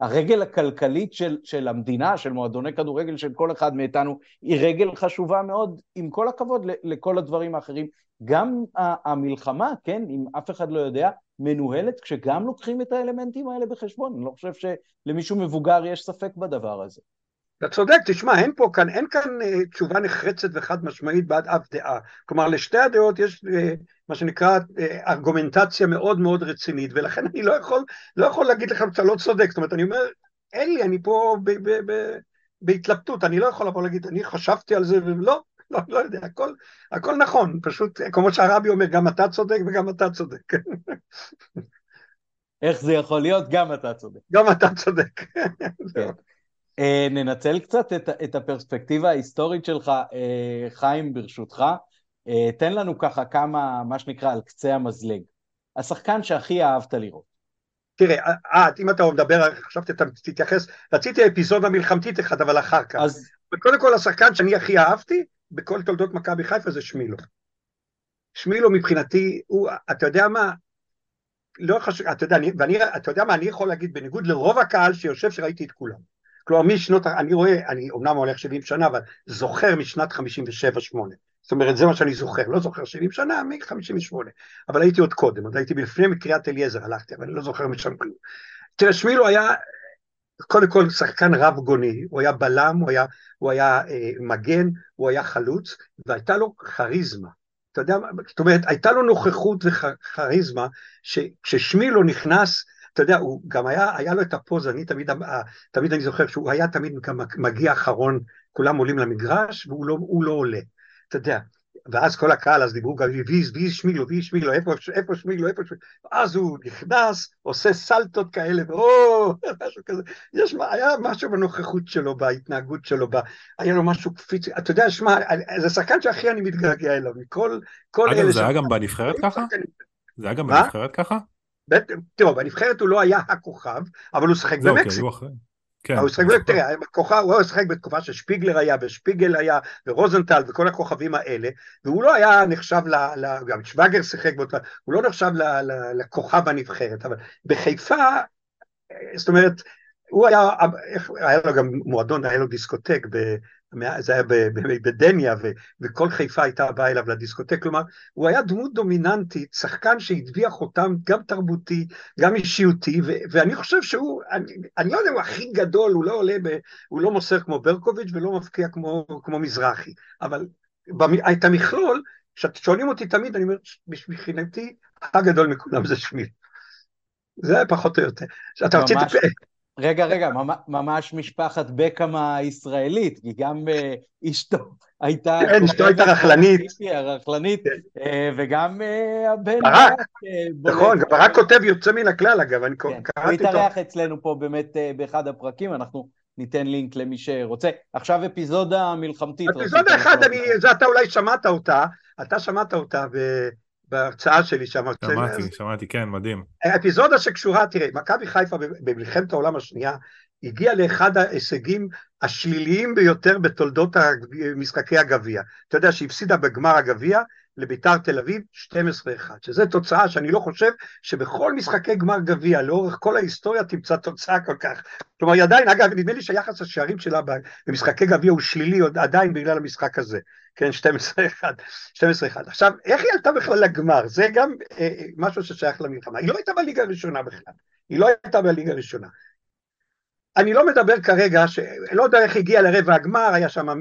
הרגל הכלכלית של, של המדינה, של מועדוני כדורגל של כל אחד מאיתנו, היא רגל חשובה מאוד, עם כל הכבוד לכל הדברים האחרים. גם המלחמה, כן, אם אף אחד לא יודע, מנוהלת כשגם לוקחים את האלמנטים האלה בחשבון. אני לא חושב שלמישהו מבוגר יש ספק בדבר הזה. אתה צודק, תשמע, אין פה כאן, אין כאן אה, תשובה נחרצת וחד משמעית בעד אף דעה. כלומר, לשתי הדעות יש אה, מה שנקרא אה, ארגומנטציה מאוד מאוד רצינית, ולכן אני לא יכול, לא יכול להגיד לך שאתה לא צודק. זאת אומרת, אני אומר, אין לי, אני פה ב, ב, ב, בהתלבטות, אני לא יכול לבוא להגיד, אני חשבתי על זה, ולא, לא, לא יודע, הכל, הכל נכון, פשוט, כמו שהרבי אומר, גם אתה צודק וגם אתה צודק. איך זה יכול להיות? גם אתה צודק. גם אתה צודק. כן. אה, ננצל קצת את, את הפרספקטיבה ההיסטורית שלך, אה, חיים, ברשותך. אה, תן לנו ככה כמה, מה שנקרא, על קצה המזלג. השחקן שהכי אהבת לראות. תראה, אה, אם אתה מדבר, אתה תתייחס, רציתי אפיזודה מלחמתית אחד, אבל אחר כך. אז... קודם כל, השחקן שאני הכי אהבתי בכל תולדות מכבי חיפה זה שמילו. שמילו מבחינתי, הוא, אתה יודע מה, לא חשוב, אתה יודע, אני, ואני, אתה יודע מה, אני יכול להגיד, בניגוד לרוב הקהל שיושב שראיתי את כולם. כלומר, משנות, אני רואה, אני אומנם הולך 70 שנה, אבל זוכר משנת 57-8. זאת אומרת, זה מה שאני זוכר, לא זוכר 70 שנה, מ-58. אבל הייתי עוד קודם, עוד הייתי לפני מקריאת אליעזר הלכתי, אבל אני לא זוכר משם כלום. תראה, שמילו היה, קודם כל שחקן רב גוני, הוא היה בלם, הוא היה, הוא היה אה, מגן, הוא היה חלוץ, והייתה לו כריזמה. אתה יודע, זאת אומרת, הייתה לו נוכחות וכריזמה, שכשמילו נכנס, אתה יודע, הוא גם היה, היה לו את הפוזה, אני תמיד, תמיד אני זוכר שהוא היה תמיד גם מגיע אחרון, כולם עולים למגרש, והוא לא, לא עולה. אתה יודע, ואז כל הקהל אז דיברו גם where's, where's שמילו, where's שמילו, איפה, איפה שמילו, איפה שמילו, אז הוא נכנס, עושה סלטות כאלה, ואו, משהו כזה, יש, היה משהו בנוכחות שלו, בהתנהגות שלו, בה, היה לו משהו קפיץ, אתה יודע, שמע, זה שחקן שהכי אני מתגעגע אליו, מכל כל אלה... אגב, זה היה גם בנבחרת ככה? זה היה גם בנבחרת ככה? תראו, בנבחרת הוא לא היה הכוכב, אבל הוא שיחק במקסיקו. כן. הוא שיחק, תראה, כוכב, הוא שיחק בתקופה ששפיגלר היה, ושפיגל היה, ורוזנטל, וכל הכוכבים האלה, והוא לא היה נחשב, ל, ל, גם שווגר שיחק באותה, הוא לא נחשב ל, ל, לכוכב הנבחרת, אבל בחיפה, זאת אומרת, הוא היה, היה לו גם מועדון, היה לו דיסקוטק, ב, זה היה בדניה, וכל חיפה הייתה באה אליו לדיסקוטק, כלומר, הוא היה דמות דומיננטית, שחקן שהטביע חותם גם תרבותי, גם אישיותי, ואני חושב שהוא, אני, אני לא יודע, הוא הכי גדול, הוא לא עולה, ב, הוא לא מוסר כמו ברקוביץ' ולא מפקיע כמו, כמו מזרחי, אבל את המכלול, כששואלים אותי תמיד, אני אומר, מבחינתי, הגדול מכולם זה שמיל. זה פחות או יותר. אתה רצית... רגע, רגע, ממש משפחת בקאם הישראלית, כי גם אה, אשתו הייתה... כן, אשתו הייתה רכלנית. רכלנית, כן. אה, וגם אה, הבן... ברק, נכון, ברק כותב יוצא מן הכלל, אגב, אני כן, קראתי אותו. הוא התארח אצלנו פה באמת באחד הפרקים, אנחנו ניתן לינק למי שרוצה. עכשיו אפיזודה מלחמתית. אפיזודה אחת, אתה אולי שמעת אותה, אתה שמעת אותה, בהרצאה שלי שם. שמעתי, שמעתי, כן, מדהים. האפיזודה שקשורה, תראה, מכבי חיפה במלחמת העולם השנייה הגיעה לאחד ההישגים השליליים ביותר בתולדות משחקי הגביע. אתה יודע שהפסידה בגמר הגביע לביתר תל אביב 12-1, שזו תוצאה שאני לא חושב שבכל משחקי גמר גביע לאורך כל ההיסטוריה תמצא תוצאה כל כך. כלומר, היא עדיין, אגב, נדמה לי שיחס השערים שלה במשחקי גביע הוא שלילי עדיין בגלל המשחק הזה. כן, 12-1, 12-1. עכשיו, איך היא עלתה בכלל לגמר? זה גם אה, אה, משהו ששייך למלחמה. היא לא הייתה בליגה הראשונה בכלל. היא לא הייתה בליגה הראשונה. אני לא מדבר כרגע, ש... לא יודע איך הגיעה לרבע הגמר, היה שם, אה,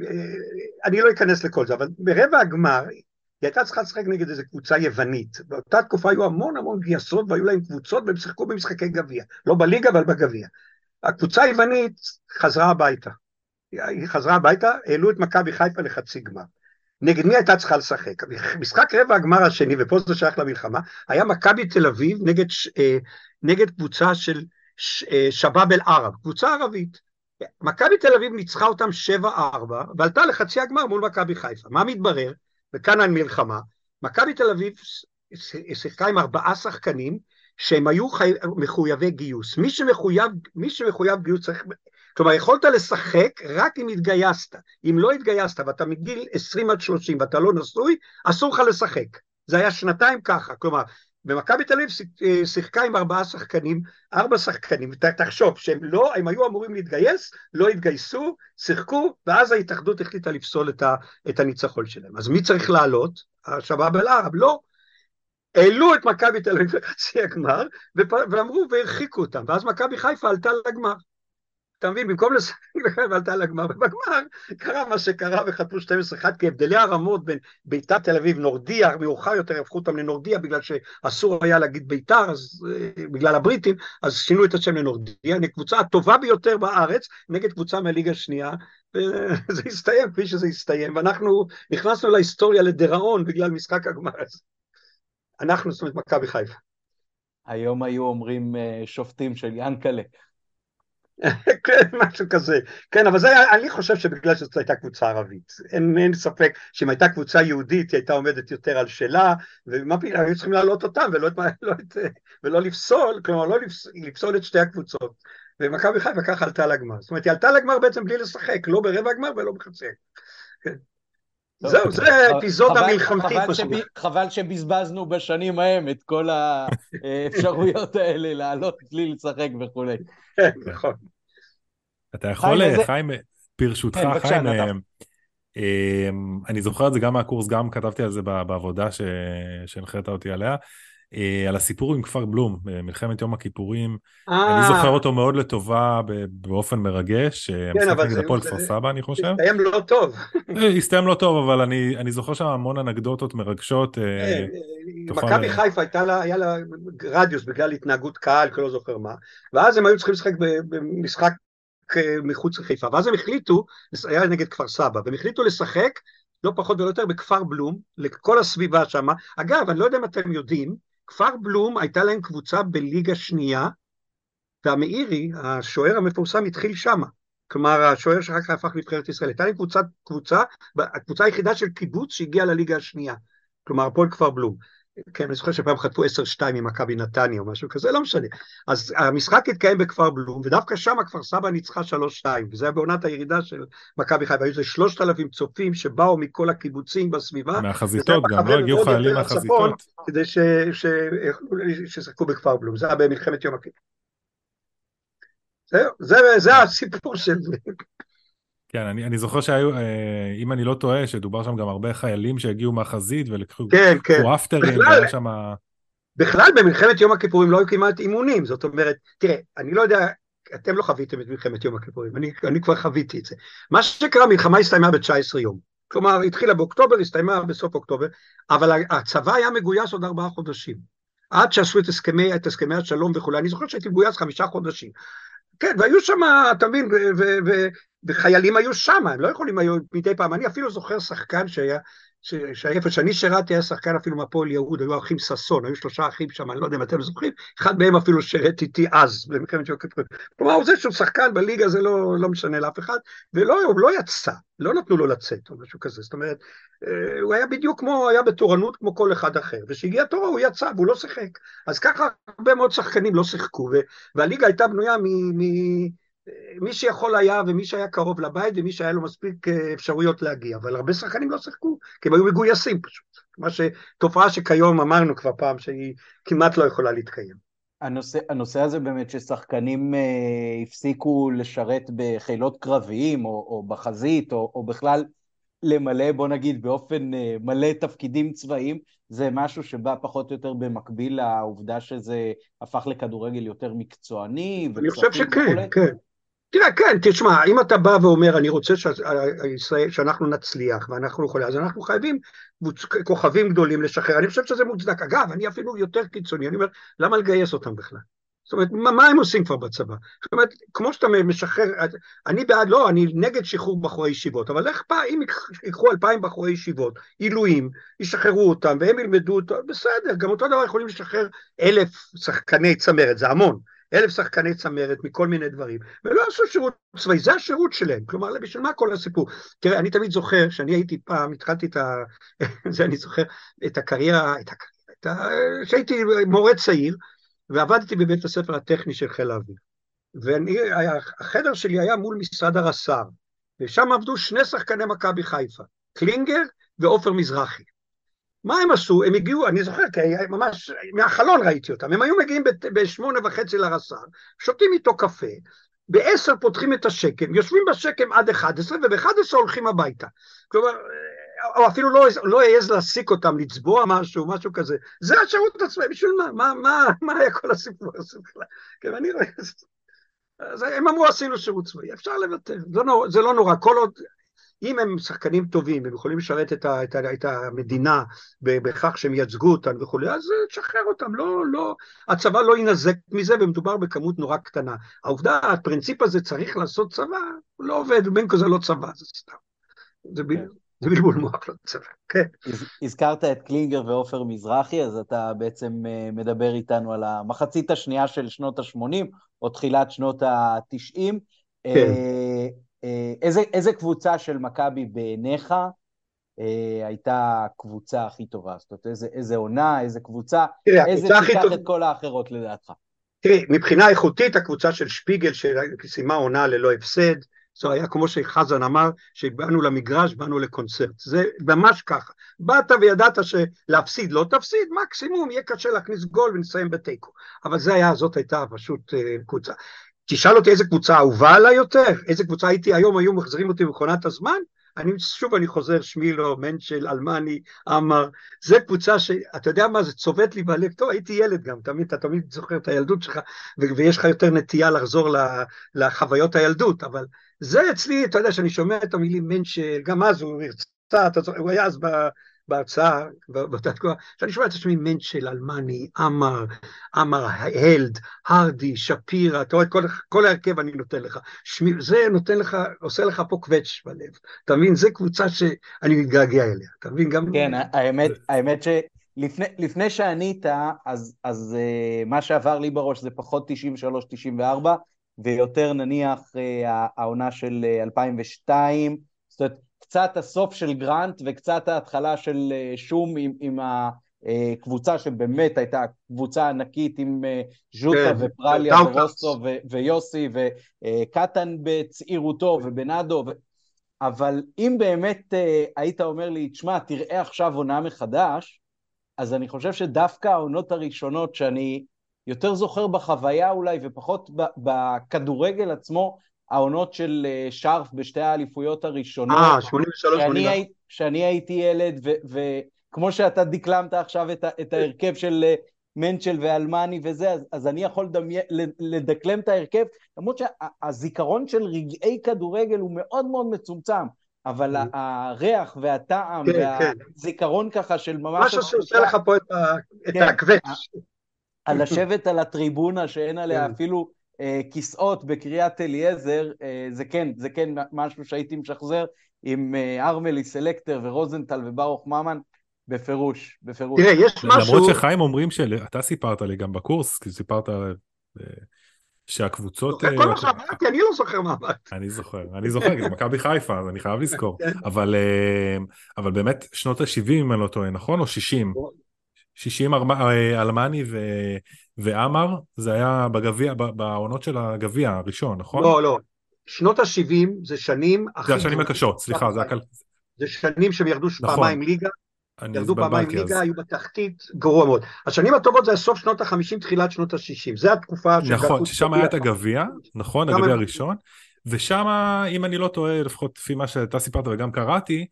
אני לא אכנס לכל זה, אבל ברבע הגמר היא הייתה צריכה לשחק נגד איזו קבוצה יוונית. באותה תקופה היו המון המון גייסות והיו להם קבוצות והם שיחקו במשחקי גביע. לא בליגה אבל בגביע. הקבוצה היוונית חזרה הביתה. היא חזרה הביתה, העלו את מכבי חיפה לחצי גמר. נגד מי הייתה צריכה לשחק? משחק רבע הגמר השני, ופה זה שייך למלחמה, היה מכבי תל אביב נגד, אה, נגד קבוצה של אה, שבאב אל-ערב, קבוצה ערבית. מכבי תל אביב ניצחה אותם 7-4, ועלתה לחצי הגמר מול מכבי חיפה. מה מתברר? וכאן המלחמה, מכבי תל אביב שיחקה עם ארבעה שחקנים שהם היו חי... מחויבי גיוס. מי שמחויב, מי שמחויב גיוס צריך... כלומר, יכולת לשחק רק אם התגייסת. אם לא התגייסת ואתה מגיל 20 עד 30 ואתה לא נשוי, אסור לך לשחק. זה היה שנתיים ככה. כלומר, ומכבי תל אביב אה, שיחקה עם ארבעה שחקנים, ארבע שחקנים, תחשוב שהם לא, הם היו אמורים להתגייס, לא התגייסו, שיחקו, ואז ההתאחדות החליטה לפסול את, ה, את הניצחון שלהם. אז מי צריך לעלות? השבאב אל-ערב, לא. העלו את מכבי תל אביב לחצי הגמר, ואמרו והרחיקו אותם, ואז מכבי חיפה עלתה לגמר. אתה מבין, במקום לשחק ועלתה לגמר, ובגמר קרה מה שקרה וחטפו 12-1, כי הבדלי הרמות בין ביתר תל אביב, נורדיה, מאוחר יותר הפכו אותם לנורדיה בגלל שאסור היה להגיד ביתר, אז אה, בגלל הבריטים, אז שינו את השם לנורדיה, הקבוצה הטובה ביותר בארץ, נגד קבוצה מהליגה השנייה, וזה הסתיים כפי שזה הסתיים, ואנחנו נכנסנו להיסטוריה לדיראון בגלל משחק הגמר הזה. אנחנו, זאת אומרת, מכבי חיפה. היום היו אומרים אה, שופטים של ינקלה. כן, משהו כזה. כן, אבל זה, אני חושב שבגלל שזאת הייתה קבוצה ערבית. אין, אין ספק שאם הייתה קבוצה יהודית, היא הייתה עומדת יותר על שלה, ומה פתאום, היו צריכים להעלות אותם ולא, לא, ולא לפסול, כלומר לא לפסול, לפסול את שתי הקבוצות. ומכבי חיפה ככה עלתה לגמר. זאת אומרת, היא עלתה לגמר בעצם בלי לשחק, לא ברבע הגמר ולא בחצי. כן. זהו, זה אפיזודה מלחמתית. חבל שבזבזנו בשנים ההם את כל האפשרויות האלה לעלות בלי לשחק וכולי. כן, נכון. אתה יכול, חיים, ברשותך, כן, חיים, אמ, אני זוכר את זה גם מהקורס, גם כתבתי על זה בעבודה שהנחית אותי עליה. אה, על הסיפור עם כפר בלום, מלחמת יום הכיפורים. אני אה. זוכר אותו מאוד לטובה באופן מרגש, אה, כן, המשחק נגד הפועל כפר סבא, אני חושב. הסתיים לא טוב. הסתיים לא טוב, אבל אני זוכר שם המון אנקדוטות מרגשות. מכבי חיפה היה לה רדיוס בגלל התנהגות קהל, כי לא זוכר מה, ואז הם היו צריכים לשחק במשחק מחוץ לחיפה, ואז הם החליטו, היה נגד כפר סבא, והם החליטו לשחק לא פחות ולא יותר בכפר בלום, לכל הסביבה שם. אגב, אני לא יודע אם אתם יודעים, כפר בלום הייתה להם קבוצה בליגה שנייה, והמאירי, השוער המפורסם, התחיל שמה. כלומר, השוער שאחר כך הפך לנבחרת ישראל. הייתה להם קבוצה, קבוצה, הקבוצה היחידה של קיבוץ שהגיעה לליגה השנייה. כלומר, הפועל כפר בלום. כן, אני זוכר שפעם חטפו 10-2 ממכבי נתניה או משהו כזה, לא משנה. אז המשחק התקיים בכפר בלום, ודווקא שם כפר סבא ניצחה 3-2, וזה היה בעונת הירידה של מכבי חיפה, היו איזה 3,000 צופים שבאו מכל הקיבוצים בסביבה. מהחזיתות גם, לא הגיעו חיילים מהחזיתות. כדי שישחקו בכפר בלום, זה היה במלחמת יום הכיפור. זהו, זה, זה הסיפור של זה. כן, אני, אני זוכר שהיו, אה, אם אני לא טועה, שדובר שם גם הרבה חיילים שהגיעו מהחזית ולקחו כן, כן. אפטרים, והיה שם... בכלל במלחמת יום הכיפורים לא היו כמעט אימונים, זאת אומרת, תראה, אני לא יודע, אתם לא חוויתם את מלחמת יום הכיפורים, אני, אני כבר חוויתי את זה. מה שקרה, המלחמה הסתיימה ב-19 יום. כלומר, התחילה באוקטובר, הסתיימה בסוף אוקטובר, אבל הצבא היה מגויס עוד ארבעה חודשים. עד שעשו את הסכמי, את הסכמי השלום וכולי. אני זוכר שהייתי מגויס חמישה חודשים. כן, והיו שם, אתה מבין, וחיילים היו שם, הם לא יכולים היו מדי פעם, אני אפילו זוכר שחקן שהיה, שאיפה שאני שירתי היה שחקן אפילו מהפועל יהוד, היו אחים ששון, היו שלושה אחים שם, אני לא יודע אם אתם זוכרים, אחד מהם אפילו שירת איתי אז, במלחמת יום הכיפורים. כלומר, זה שהוא שחקן בליגה זה לא, לא משנה לאף אחד, ולא, הוא לא יצא, לא נתנו לו לצאת או משהו כזה, זאת אומרת, אה, הוא היה בדיוק כמו, היה בתורנות כמו כל אחד אחר, וכשהגיע תורו הוא יצא והוא לא שיחק. אז ככה הרבה מאוד שחקנים לא שיחקו, והליגה הייתה בנויה מ... מ מי שיכול היה ומי שהיה קרוב לבית ומי שהיה לו מספיק אה, אפשרויות להגיע, אבל הרבה שחקנים לא שיחקו, כי הם היו מגויסים פשוט. מה ש... תופעה שכיום אמרנו כבר פעם שהיא כמעט לא יכולה להתקיים. הנושא, הנושא הזה באמת ששחקנים אה, הפסיקו לשרת בחילות קרביים או, או בחזית או, או בכלל למלא, בוא נגיד, באופן אה, מלא תפקידים צבאיים, זה משהו שבא פחות או יותר במקביל לעובדה שזה הפך לכדורגל יותר מקצועני. אני חושב שכן, כן. תראה, כן, תשמע, אם אתה בא ואומר, אני רוצה ש... שאנחנו נצליח ואנחנו יכולים, אז אנחנו חייבים כוכבים גדולים לשחרר. אני חושב שזה מוצדק. אגב, אני אפילו יותר קיצוני, אני אומר, למה לגייס אותם בכלל? זאת אומרת, מה, מה הם עושים כבר בצבא? זאת אומרת, כמו שאתה משחרר, אני בעד, לא, אני נגד שחרור בחורי ישיבות, אבל איך פעם, אם ייקחו אלפיים בחורי ישיבות, עילויים, ישחררו אותם והם ילמדו אותו, בסדר, גם אותו דבר יכולים לשחרר אלף שחקני צמרת, זה המון, אלף שחקני צמרת מכל מיני דברים, ולא עשו שירות צבאי, זה השירות שלהם, כלומר, בשביל מה כל הסיפור? תראה, אני תמיד זוכר, שאני הייתי פעם, התחלתי את ה... זה אני זוכר, את הקריירה, את הקריירה, כשהייתי מורה צעיר, ועבדתי בבית הספר הטכני של חיל האוויר. והחדר שלי היה מול משרד הרס"ר, ושם עבדו שני שחקני מכבי חיפה, קלינגר ועופר מזרחי. מה הם עשו? הם הגיעו, אני זוכר, כי ממש מהחלון ראיתי אותם, הם היו מגיעים בשמונה וחצי לרס"ר, שותים איתו קפה, בעשר פותחים את השקם, יושבים בשקם עד 11 וב-11 הולכים הביתה. כלומר, או אפילו לא, לא העז להעסיק אותם, לצבוע משהו, משהו כזה. זה השירות הצבאי, בשביל מה? מה, מה, מה היה כל הסיפור הזה בכלל? כן, אני רואה... אז הם אמרו, עשינו שירות צבאי, אפשר לוותר, זה, לא, זה לא נורא, כל עוד... אם הם שחקנים טובים, הם יכולים לשרת את, ה, את, ה, את המדינה בכך שהם ייצגו אותם וכולי, אז תשחרר אותם, לא, לא, הצבא לא ינזק מזה, ומדובר בכמות נורא קטנה. העובדה, הפרינציפ הזה צריך לעשות צבא, לא עובד, בין כזה לא צבא, זה סתם. זה כן. בדיוק. זה בלבול מוח לא צבא, כן. הזכרת את קלינגר ועופר מזרחי, אז אתה בעצם אה, מדבר איתנו על המחצית השנייה של שנות ה-80, או תחילת שנות ה-90. כן. אה, אה, איזה, איזה קבוצה של מכבי בעיניך הייתה הקבוצה הכי טובה? זאת אומרת, איזה, איזה עונה, איזה קבוצה, תראה, איזה תיקח טוב... את כל האחרות לדעתך? תראי, מבחינה איכותית הקבוצה של שפיגל שסיימה עונה ללא הפסד, זה היה כמו שחזן אמר, שבאנו למגרש, באנו לקונצרט. זה ממש ככה. באת וידעת שלהפסיד לא תפסיד, מקסימום יהיה קשה להכניס גול ונסיים בתיקו. אבל זה היה, זאת הייתה פשוט uh, קבוצה. תשאל אותי איזה קבוצה אהובה עליי יותר, איזה קבוצה הייתי היום, היו מחזירים אותי במכונת הזמן, אני, שוב אני חוזר, שמילו, מנצ'ל, אלמני, עמר, זה קבוצה שאתה יודע מה, זה צובט לי בלב, טוב, הייתי ילד גם, תמיד, אתה תמיד זוכר את הילדות שלך, ויש לך יותר נטייה לחזור לחוויות הילדות, אבל זה אצלי, אתה יודע, שאני שומע את המילים מנצ'ל, גם אז הוא הרצה, הוא היה אז בהרצאה, באותה תקופה, שאני שומע את השמים מנצ'ל, אלמני, עמר, עמר הלד, הרדי, שפירא, אתה רואה, כל, כל ההרכב אני נותן לך. שמי, זה נותן לך, עושה לך פה קווץ' בלב. אתה מבין? זו קבוצה שאני מתגעגע אליה. אתה מבין? גם... כן, האמת, האמת ש... לפני, לפני שענית, אז, אז uh, מה שעבר לי בראש זה פחות 93-94, ויותר נניח uh, העונה של uh, 2002, זאת אומרת, קצת הסוף של גרנט וקצת ההתחלה של אה, שום עם, עם הקבוצה שבאמת הייתה קבוצה ענקית עם אה, ז'וטה כן, ופרליה ורוסו ו- ויוסי וקטן בצעירותו ובנאדו ו... אבל אם באמת אה, היית אומר לי, תשמע, תראה עכשיו עונה מחדש, אז אני חושב שדווקא העונות הראשונות שאני יותר זוכר בחוויה אולי ופחות בכדורגל עצמו, העונות של אה, שרף בשתי האליפויות הראשונות. אה, 83, 84. כשאני הייתי ילד, וכמו שאתה דקלמת עכשיו את, את ההרכב של אה, מנצ'ל ואלמני וזה, אז, אז אני יכול לדמי, לדקלם את ההרכב, למרות שהזיכרון של רגעי כדורגל הוא מאוד מאוד מצומצם. אבל mm-hmm. הריח והטעם כן, והזיכרון כן. ככה של ממש... משהו שעושה לך פה את, כן, הקווץ'. על לשבת על הטריבונה שאין עליה כן. אפילו כיסאות בקריית אליעזר, אה, זה כן, זה כן משהו שהייתי משחזר עם אה, ארמלי סלקטר ורוזנטל וברוך ממן, בפירוש, בפירוש. תראה, יש משהו... למרות שחיים אומרים שאתה סיפרת לי גם בקורס, כי סיפרת שהקבוצות... כל מה שאמרתי, אני לא זוכר מה אמרתי. אני זוכר, אני זוכר, זה מכבי חיפה, אז אני חייב לזכור. כן. אבל באמת, שנות ה-70, אם אני לא טועה, נכון? או 60? 60 אלמני ו... ועמר, זה היה בגביע, בעונות של הגביע הראשון, נכון? לא, לא. שנות ה-70 זה שנים הכי... זה השנים הקשות, סליחה, זה הכל... זה שנים שהם ירדו נכון. פעמיים ליגה, ירדו פעמיים ליגה, היו בתחתית, גרוע מאוד. השנים הטובות זה סוף שנות ה-50, תחילת שנות ה-60, זה התקופה... נכון, ששם היה את הגביע, נכון, הגביע הראשון, ושם, אם אני לא טועה, לפחות לפי מה שאתה סיפרת וגם קראתי,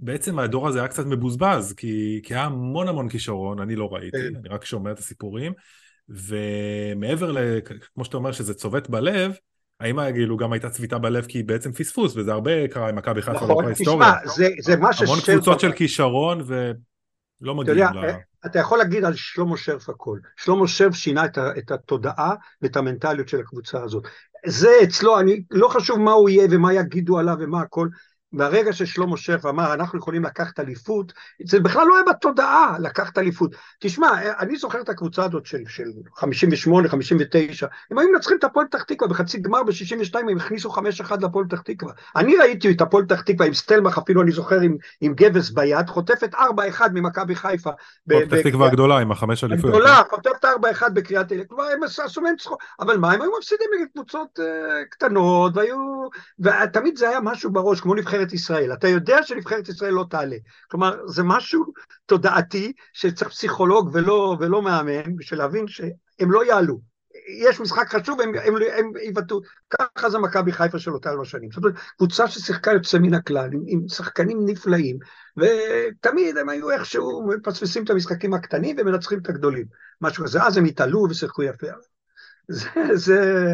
בעצם הדור הזה היה קצת מבוזבז, כי, כי היה המון המון כישרון, אני לא ראיתי, כן. אני רק שומע את הסיפורים, ומעבר ל... כמו שאתה אומר שזה צובט בלב, האם כאילו גם הייתה צביטה בלב כי היא בעצם פספוס, וזה הרבה קרה עם מכבי חיפה נכון, תשמע, זה, זה מה ש... המון קבוצות של כישרון ולא מגיעים ל... אתה יכול להגיד על שלמה שרף הכל. שלמה שרף שינה את, ה, את התודעה ואת המנטליות של הקבוצה הזאת. זה אצלו, אני, לא חשוב מה הוא יהיה ומה יגידו עליו ומה הכל, ברגע ששלמה שרף אמר, אנחנו יכולים לקחת אליפות, זה בכלל לא היה בתודעה לקחת אליפות. תשמע, אני זוכר את הקבוצה הזאת של, של 58, 59, הם היו מנצחים את הפועל פתח תקווה בחצי גמר ב-62, הם הכניסו 5-1 לפועל פתח תקווה. אני ראיתי את הפועל פתח תקווה עם סטלמך, אפילו אני זוכר עם, עם גבס ביד, חוטפת 4-1 ממכבי חיפה. הפועל פתח תקווה הגדולה עם החמש אליפויות. הגדולה, חוטפת 4-1 בקריאת אלה, כלומר הם עשו מהם צחוק, אבל מה, הם היו מפסידים נגד קבוצות uh, קטנות, והיו, ותמיד זה היה משהו בראש, כמו נבחרת נבחרת ישראל. אתה יודע שנבחרת ישראל לא תעלה. כלומר, זה משהו תודעתי שצריך פסיכולוג ולא, ולא מאמן, בשביל להבין שהם לא יעלו. יש משחק חשוב, הם, הם, הם יבטאו. ככה זה מכבי חיפה של אותם השנים. זאת אומרת, קבוצה ששיחקה יוצא מן הכלל, עם, עם שחקנים נפלאים, ותמיד הם היו איכשהו מפספסים את המשחקים הקטנים ומנצחים את הגדולים. משהו כזה, אז הם התעלו ושיחקו יפה. זה, זה,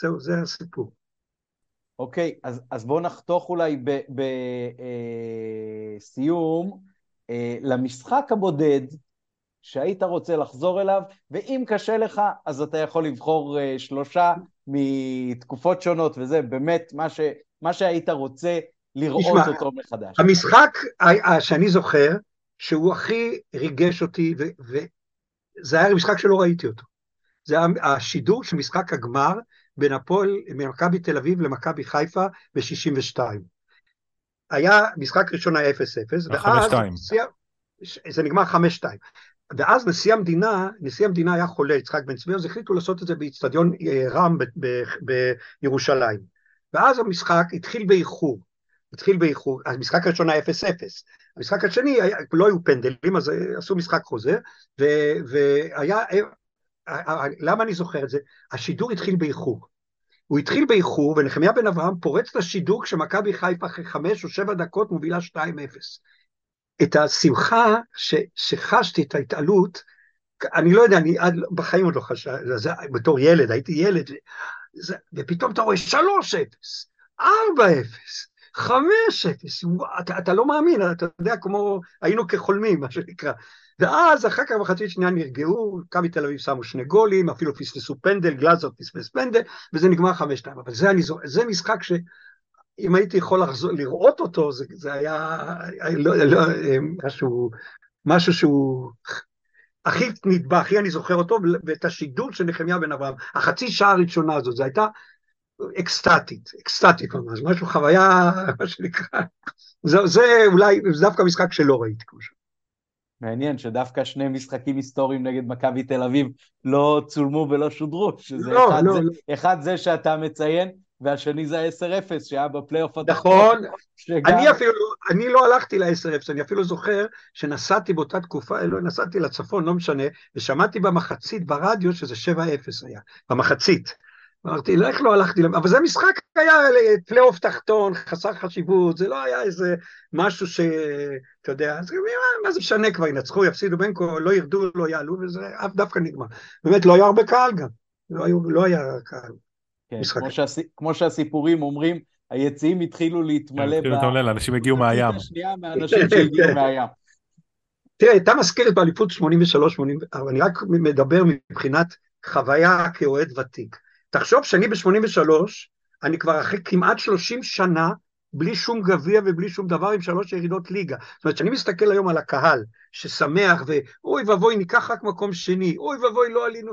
זהו, זה הסיפור. אוקיי, אז, אז בואו נחתוך אולי בסיום אה, אה, למשחק הבודד שהיית רוצה לחזור אליו, ואם קשה לך, אז אתה יכול לבחור אה, שלושה מתקופות שונות, וזה באמת מה, ש, מה שהיית רוצה לראות נשמע, אותו מחדש. המשחק שאני זוכר, שהוא הכי ריגש אותי, וזה היה משחק שלא ראיתי אותו. זה השידור של משחק הגמר בין הפועל, ממכבי תל אביב למכבי חיפה ב-62. היה משחק ראשון היה 0-0, ואז נשיא, זה נגמר 5-2. ואז נשיא המדינה, נשיא המדינה היה חולה, יצחק בן צבי, אז החליטו לעשות את זה באיצטדיון אה, רם בירושלים. ואז המשחק התחיל באיחור, התחיל באיחור, המשחק הראשון היה 0-0, המשחק השני, היה, לא היו פנדלים, אז עשו משחק חוזר, והיה למה אני זוכר את זה? השידור התחיל באיחור. הוא התחיל באיחור, ונחמיה בן אברהם פורץ את השידור כשמכבי חיפה אחרי חמש או שבע דקות מובילה 2-0. את השמחה ש, שחשתי, את ההתעלות, אני לא יודע, אני עד בחיים עוד לא חשבתי, בתור ילד, הייתי ילד, זה, ופתאום אתה רואה 3-0, 4-0, 5-0, אתה, אתה לא מאמין, אתה יודע, כמו היינו כחולמים, מה שנקרא. ואז אחר כך בחצי שנייה נרגעו, מכבי תל אביב שמו שני גולים, אפילו פספסו פנדל, גלאזר פספס פנדל, וזה נגמר חמש שתיים. אבל זה, אני, זה משחק שאם הייתי יכול לחזור, לראות אותו, זה, זה היה לא, לא, משהו, משהו שהוא הכי נדבע, הכי אני זוכר אותו, ואת השידור של נחמיה בן אברהם, החצי שעה הראשונה הזאת, זו הייתה אקסטטית, אקסטטית ממש, משהו, חוויה, מה שנקרא, זה, זה אולי, זה דווקא משחק שלא ראיתי כמו שם. מעניין שדווקא שני משחקים היסטוריים נגד מכבי תל אביב לא צולמו ולא שודרו, שזה לא, אחד, לא, זה, לא. אחד זה שאתה מציין, והשני זה ה-10-0 שהיה בפלייאוף התחתון. נכון, שגם... אני אפילו, אני לא הלכתי ל-10-0, אני אפילו זוכר שנסעתי באותה תקופה, לא, נסעתי לצפון, לא משנה, ושמעתי במחצית ברדיו שזה 7-0 היה, במחצית. אמרתי, לא, איך לא הלכתי, אבל זה משחק היה פלייאוף תחתון, חסר חשיבות, זה לא היה איזה משהו ש... אתה יודע, אז מה זה משנה כבר, ינצחו, יפסידו בין כה, לא ירדו, לא יעלו, וזה אף דווקא נגמר. באמת, לא היה הרבה קהל גם, לא, היו, לא היה קהל. כן, כמו, שהס... כמו שהסיפורים אומרים, היציעים התחילו להתמלא, התחילו להתמלא, אנשים הגיעו מהים. השנייה מהאנשים שהגיעו מהים. תראה, הייתה מזכרת באליפות 83-84, אני רק מדבר מבחינת חוויה כאוהד ותיק. תחשוב שאני ב-83, אני כבר אחרי כמעט 30 שנה, בלי שום גביע ובלי שום דבר, עם שלוש ירידות ליגה. זאת אומרת, כשאני מסתכל היום על הקהל, ששמח, ואוי ואבוי, ניקח רק מקום שני, אוי ואבוי, לא עלינו...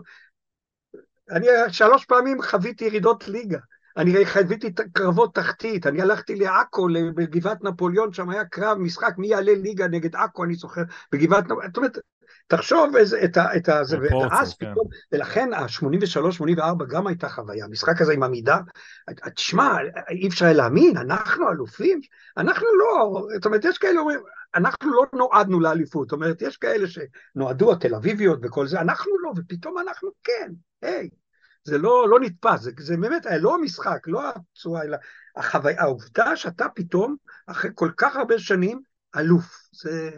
אני שלוש פעמים חוויתי ירידות ליגה. אני חוויתי קרבות תחתית, אני הלכתי לעכו, בגבעת נפוליאון, שם היה קרב, משחק מי יעלה ליגה נגד עכו, אני זוכר, בגבעת נפוליאון, זאת אומרת, תחשוב איזה, את ה... את ה זה, ואז כן. פתאום, ולכן ה-83-84 גם הייתה חוויה, המשחק הזה עם עמידה, תשמע, אי אפשר להאמין, אנחנו אלופים, אנחנו לא, זאת אומרת, יש כאלה אומרים, אנחנו לא נועדנו לאליפות, זאת אומרת, יש כאלה שנועדו, התל אביביות וכל זה, אנחנו לא, ופתאום אנחנו כן, היי, זה לא, לא נתפס, זה, זה באמת היה לא המשחק, לא הצורה, אלא החוויה, העובדה שאתה פתאום, אחרי כל כך הרבה שנים, אלוף, זה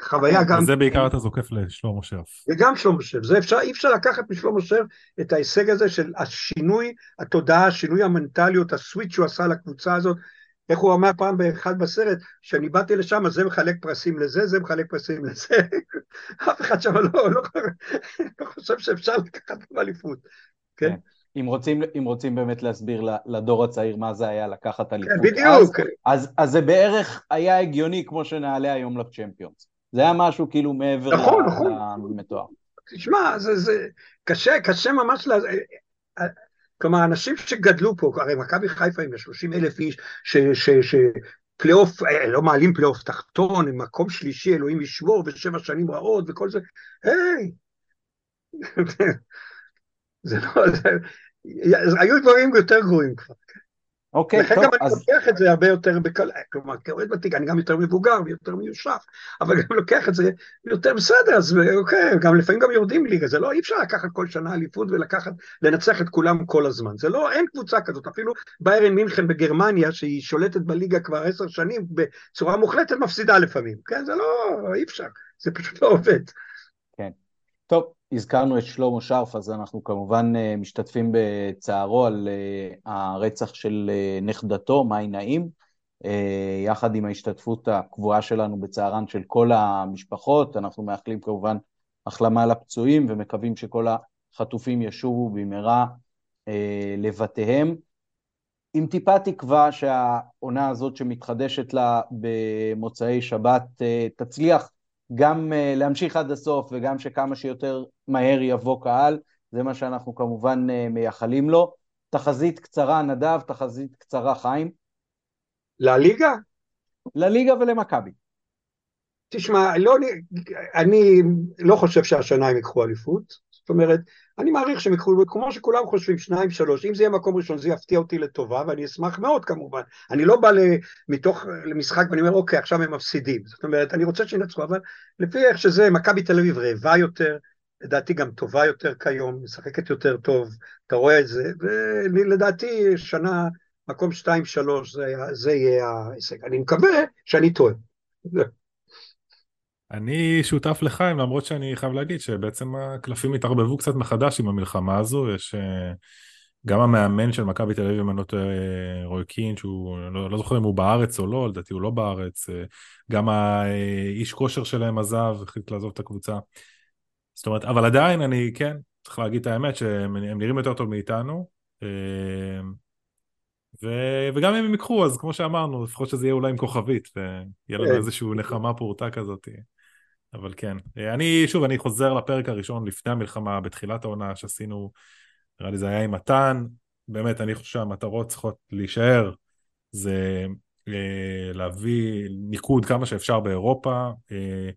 חוויה גם... וזה בעיקר אתה זוקף לשלמה שרף. וגם שלמה שרף, זה אפשר, אי אפשר לקחת משלמה שרף את ההישג הזה של השינוי התודעה, שינוי המנטליות, הסוויץ' שהוא עשה לקבוצה הזאת, איך הוא אמר פעם באחד בסרט, שאני באתי לשם, אז זה מחלק פרסים לזה, זה מחלק פרסים לזה. אף אחד שם לא, לא, לא חושב שאפשר לקחת אליפות. כן? אם רוצים, אם רוצים באמת להסביר לדור הצעיר מה זה היה לקחת אליפות. כן, בדיוק. אז, אז, אז זה בערך היה הגיוני כמו שנעלה היום לצ'מפיונס. זה היה משהו כאילו מעבר נכון, נכון. למתואר. תשמע, זה, זה קשה, קשה ממש, לה... כלומר, אנשים שגדלו פה, הרי מכבי חיפה עם 30 אלף איש, שפלייאוף, אה, לא מעלים פלייאוף תחתון, עם מקום שלישי, אלוהים ישמור, ושבע שנים רעות וכל זה, היי! זה לא, זה, היו דברים יותר גרועים כבר. אוקיי, טוב, גם אז... אני לוקח את זה הרבה יותר בקל... כלומר, כאוהד ותיק, אני גם יותר מבוגר ויותר מיושף, אבל גם לוקח את זה יותר בסדר, אז אוקיי, גם לפעמים גם יורדים ליגה, זה לא, אי אפשר לקחת כל שנה אליפות ולקחת, לנצח את כולם כל הזמן, זה לא, אין קבוצה כזאת, אפילו ביירן מינכן בגרמניה, שהיא שולטת בליגה כבר עשר שנים, בצורה מוחלטת מפסידה לפעמים, כן, זה לא, אי אפשר, זה פשוט לא עובד. טוב, הזכרנו את שלמה שרף, אז אנחנו כמובן אה, משתתפים בצערו על אה, הרצח של אה, נכדתו, מאי נעים, יחד עם ההשתתפות הקבועה שלנו בצערן של כל המשפחות. אנחנו מאחלים כמובן החלמה לפצועים ומקווים שכל החטופים ישובו במהרה לבתיהם. עם טיפה תקווה שהעונה הזאת שמתחדשת לה במוצאי שבת תצליח גם uh, להמשיך עד הסוף וגם שכמה שיותר מהר יבוא קהל, זה מה שאנחנו כמובן uh, מייחלים לו. תחזית קצרה נדב, תחזית קצרה חיים. לליגה? לליגה ולמכבי. תשמע, לא, אני לא חושב שהשנה הם ייקחו אליפות, זאת אומרת, אני מעריך שהם יקחו, כמו שכולם חושבים, שניים, שלוש, אם זה יהיה מקום ראשון זה יפתיע אותי לטובה, ואני אשמח מאוד כמובן. אני לא בא מתוך, למשחק ואני אומר, אוקיי, עכשיו הם מפסידים. זאת אומרת, אני רוצה שינצחו, אבל לפי איך שזה, מכבי תל אביב רעבה יותר, לדעתי גם טובה יותר כיום, משחקת יותר טוב, אתה רואה את זה, ולדעתי שנה, מקום שתיים, שלוש, זה, זה יהיה ההישג. אני מקווה שאני טועה. אני שותף לחיים, למרות שאני חייב להגיד שבעצם הקלפים התערבבו קצת מחדש עם המלחמה הזו, יש אה, גם המאמן של מכבי תל אביב, אם אני לא טועה, רוי קין, שהוא, לא, לא זוכר אם הוא בארץ או לא, לדעתי הוא לא בארץ, אה, גם האיש כושר שלהם עזב, החליט לעזוב את הקבוצה. זאת אומרת, אבל עדיין אני, כן, צריך להגיד את האמת, שהם נראים יותר טוב מאיתנו. אה, ו... וגם אם הם ייקחו, אז כמו שאמרנו, לפחות שזה יהיה אולי עם כוכבית, ויהיה לנו כן. איזושהי נחמה פורטה כזאת. אבל כן. אני, שוב, אני חוזר לפרק הראשון לפני המלחמה, בתחילת העונה שעשינו, נראה לי זה היה עם מתן, באמת, אני חושב שהמטרות צריכות להישאר, זה אה, להביא ניקוד כמה שאפשר באירופה, אה,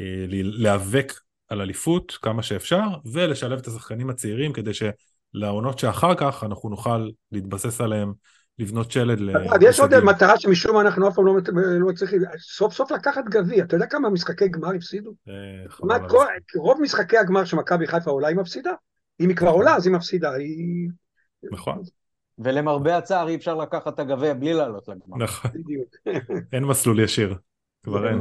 אה, להיאבק על אליפות כמה שאפשר, ולשלב את השחקנים הצעירים כדי שלעונות שאחר כך אנחנו נוכל להתבסס עליהם לבנות שלד ל... יש עוד מטרה שמשום מה אנחנו אף פעם לא, לא צריכים, סוף סוף לקחת גביע, אתה יודע כמה משחקי גמר הפסידו? אה, רוב משחקי הגמר שמכבי חיפה עולה היא מפסידה, אם היא כבר עולה אז היא מפסידה, היא... נכון. ולמרבה הצער אי אפשר לקחת את הגביע בלי לעלות לגמר. נכון. אין מסלול ישיר, כבר אין.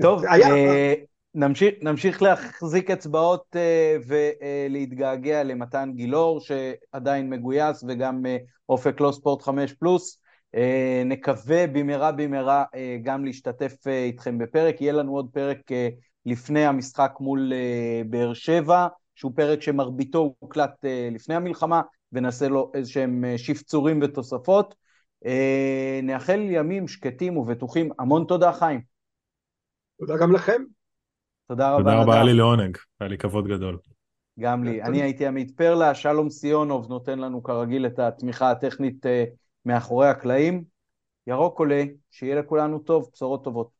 טוב, אה, נמשיך, נמשיך להחזיק אצבעות uh, ולהתגעגע למתן גילאור שעדיין מגויס וגם uh, אופק לא ספורט 5 פלוס. Uh, נקווה במהרה במהרה uh, גם להשתתף uh, איתכם בפרק, יהיה לנו עוד פרק uh, לפני המשחק מול uh, באר שבע, שהוא פרק שמרביתו הוקלט uh, לפני המלחמה, ונעשה לו איזה שהם uh, שפצורים ותוספות. Uh, נאחל ימים שקטים ובטוחים, המון תודה חיים. תודה גם לכם. תודה רבה. תודה רבה, היה לי לעונג, היה לי כבוד גדול. גם לי. אני הייתי עמית פרלה, שלום סיונוב נותן לנו כרגיל את התמיכה הטכנית אה, מאחורי הקלעים. ירוק עולה, שיהיה לכולנו טוב, בשורות טובות.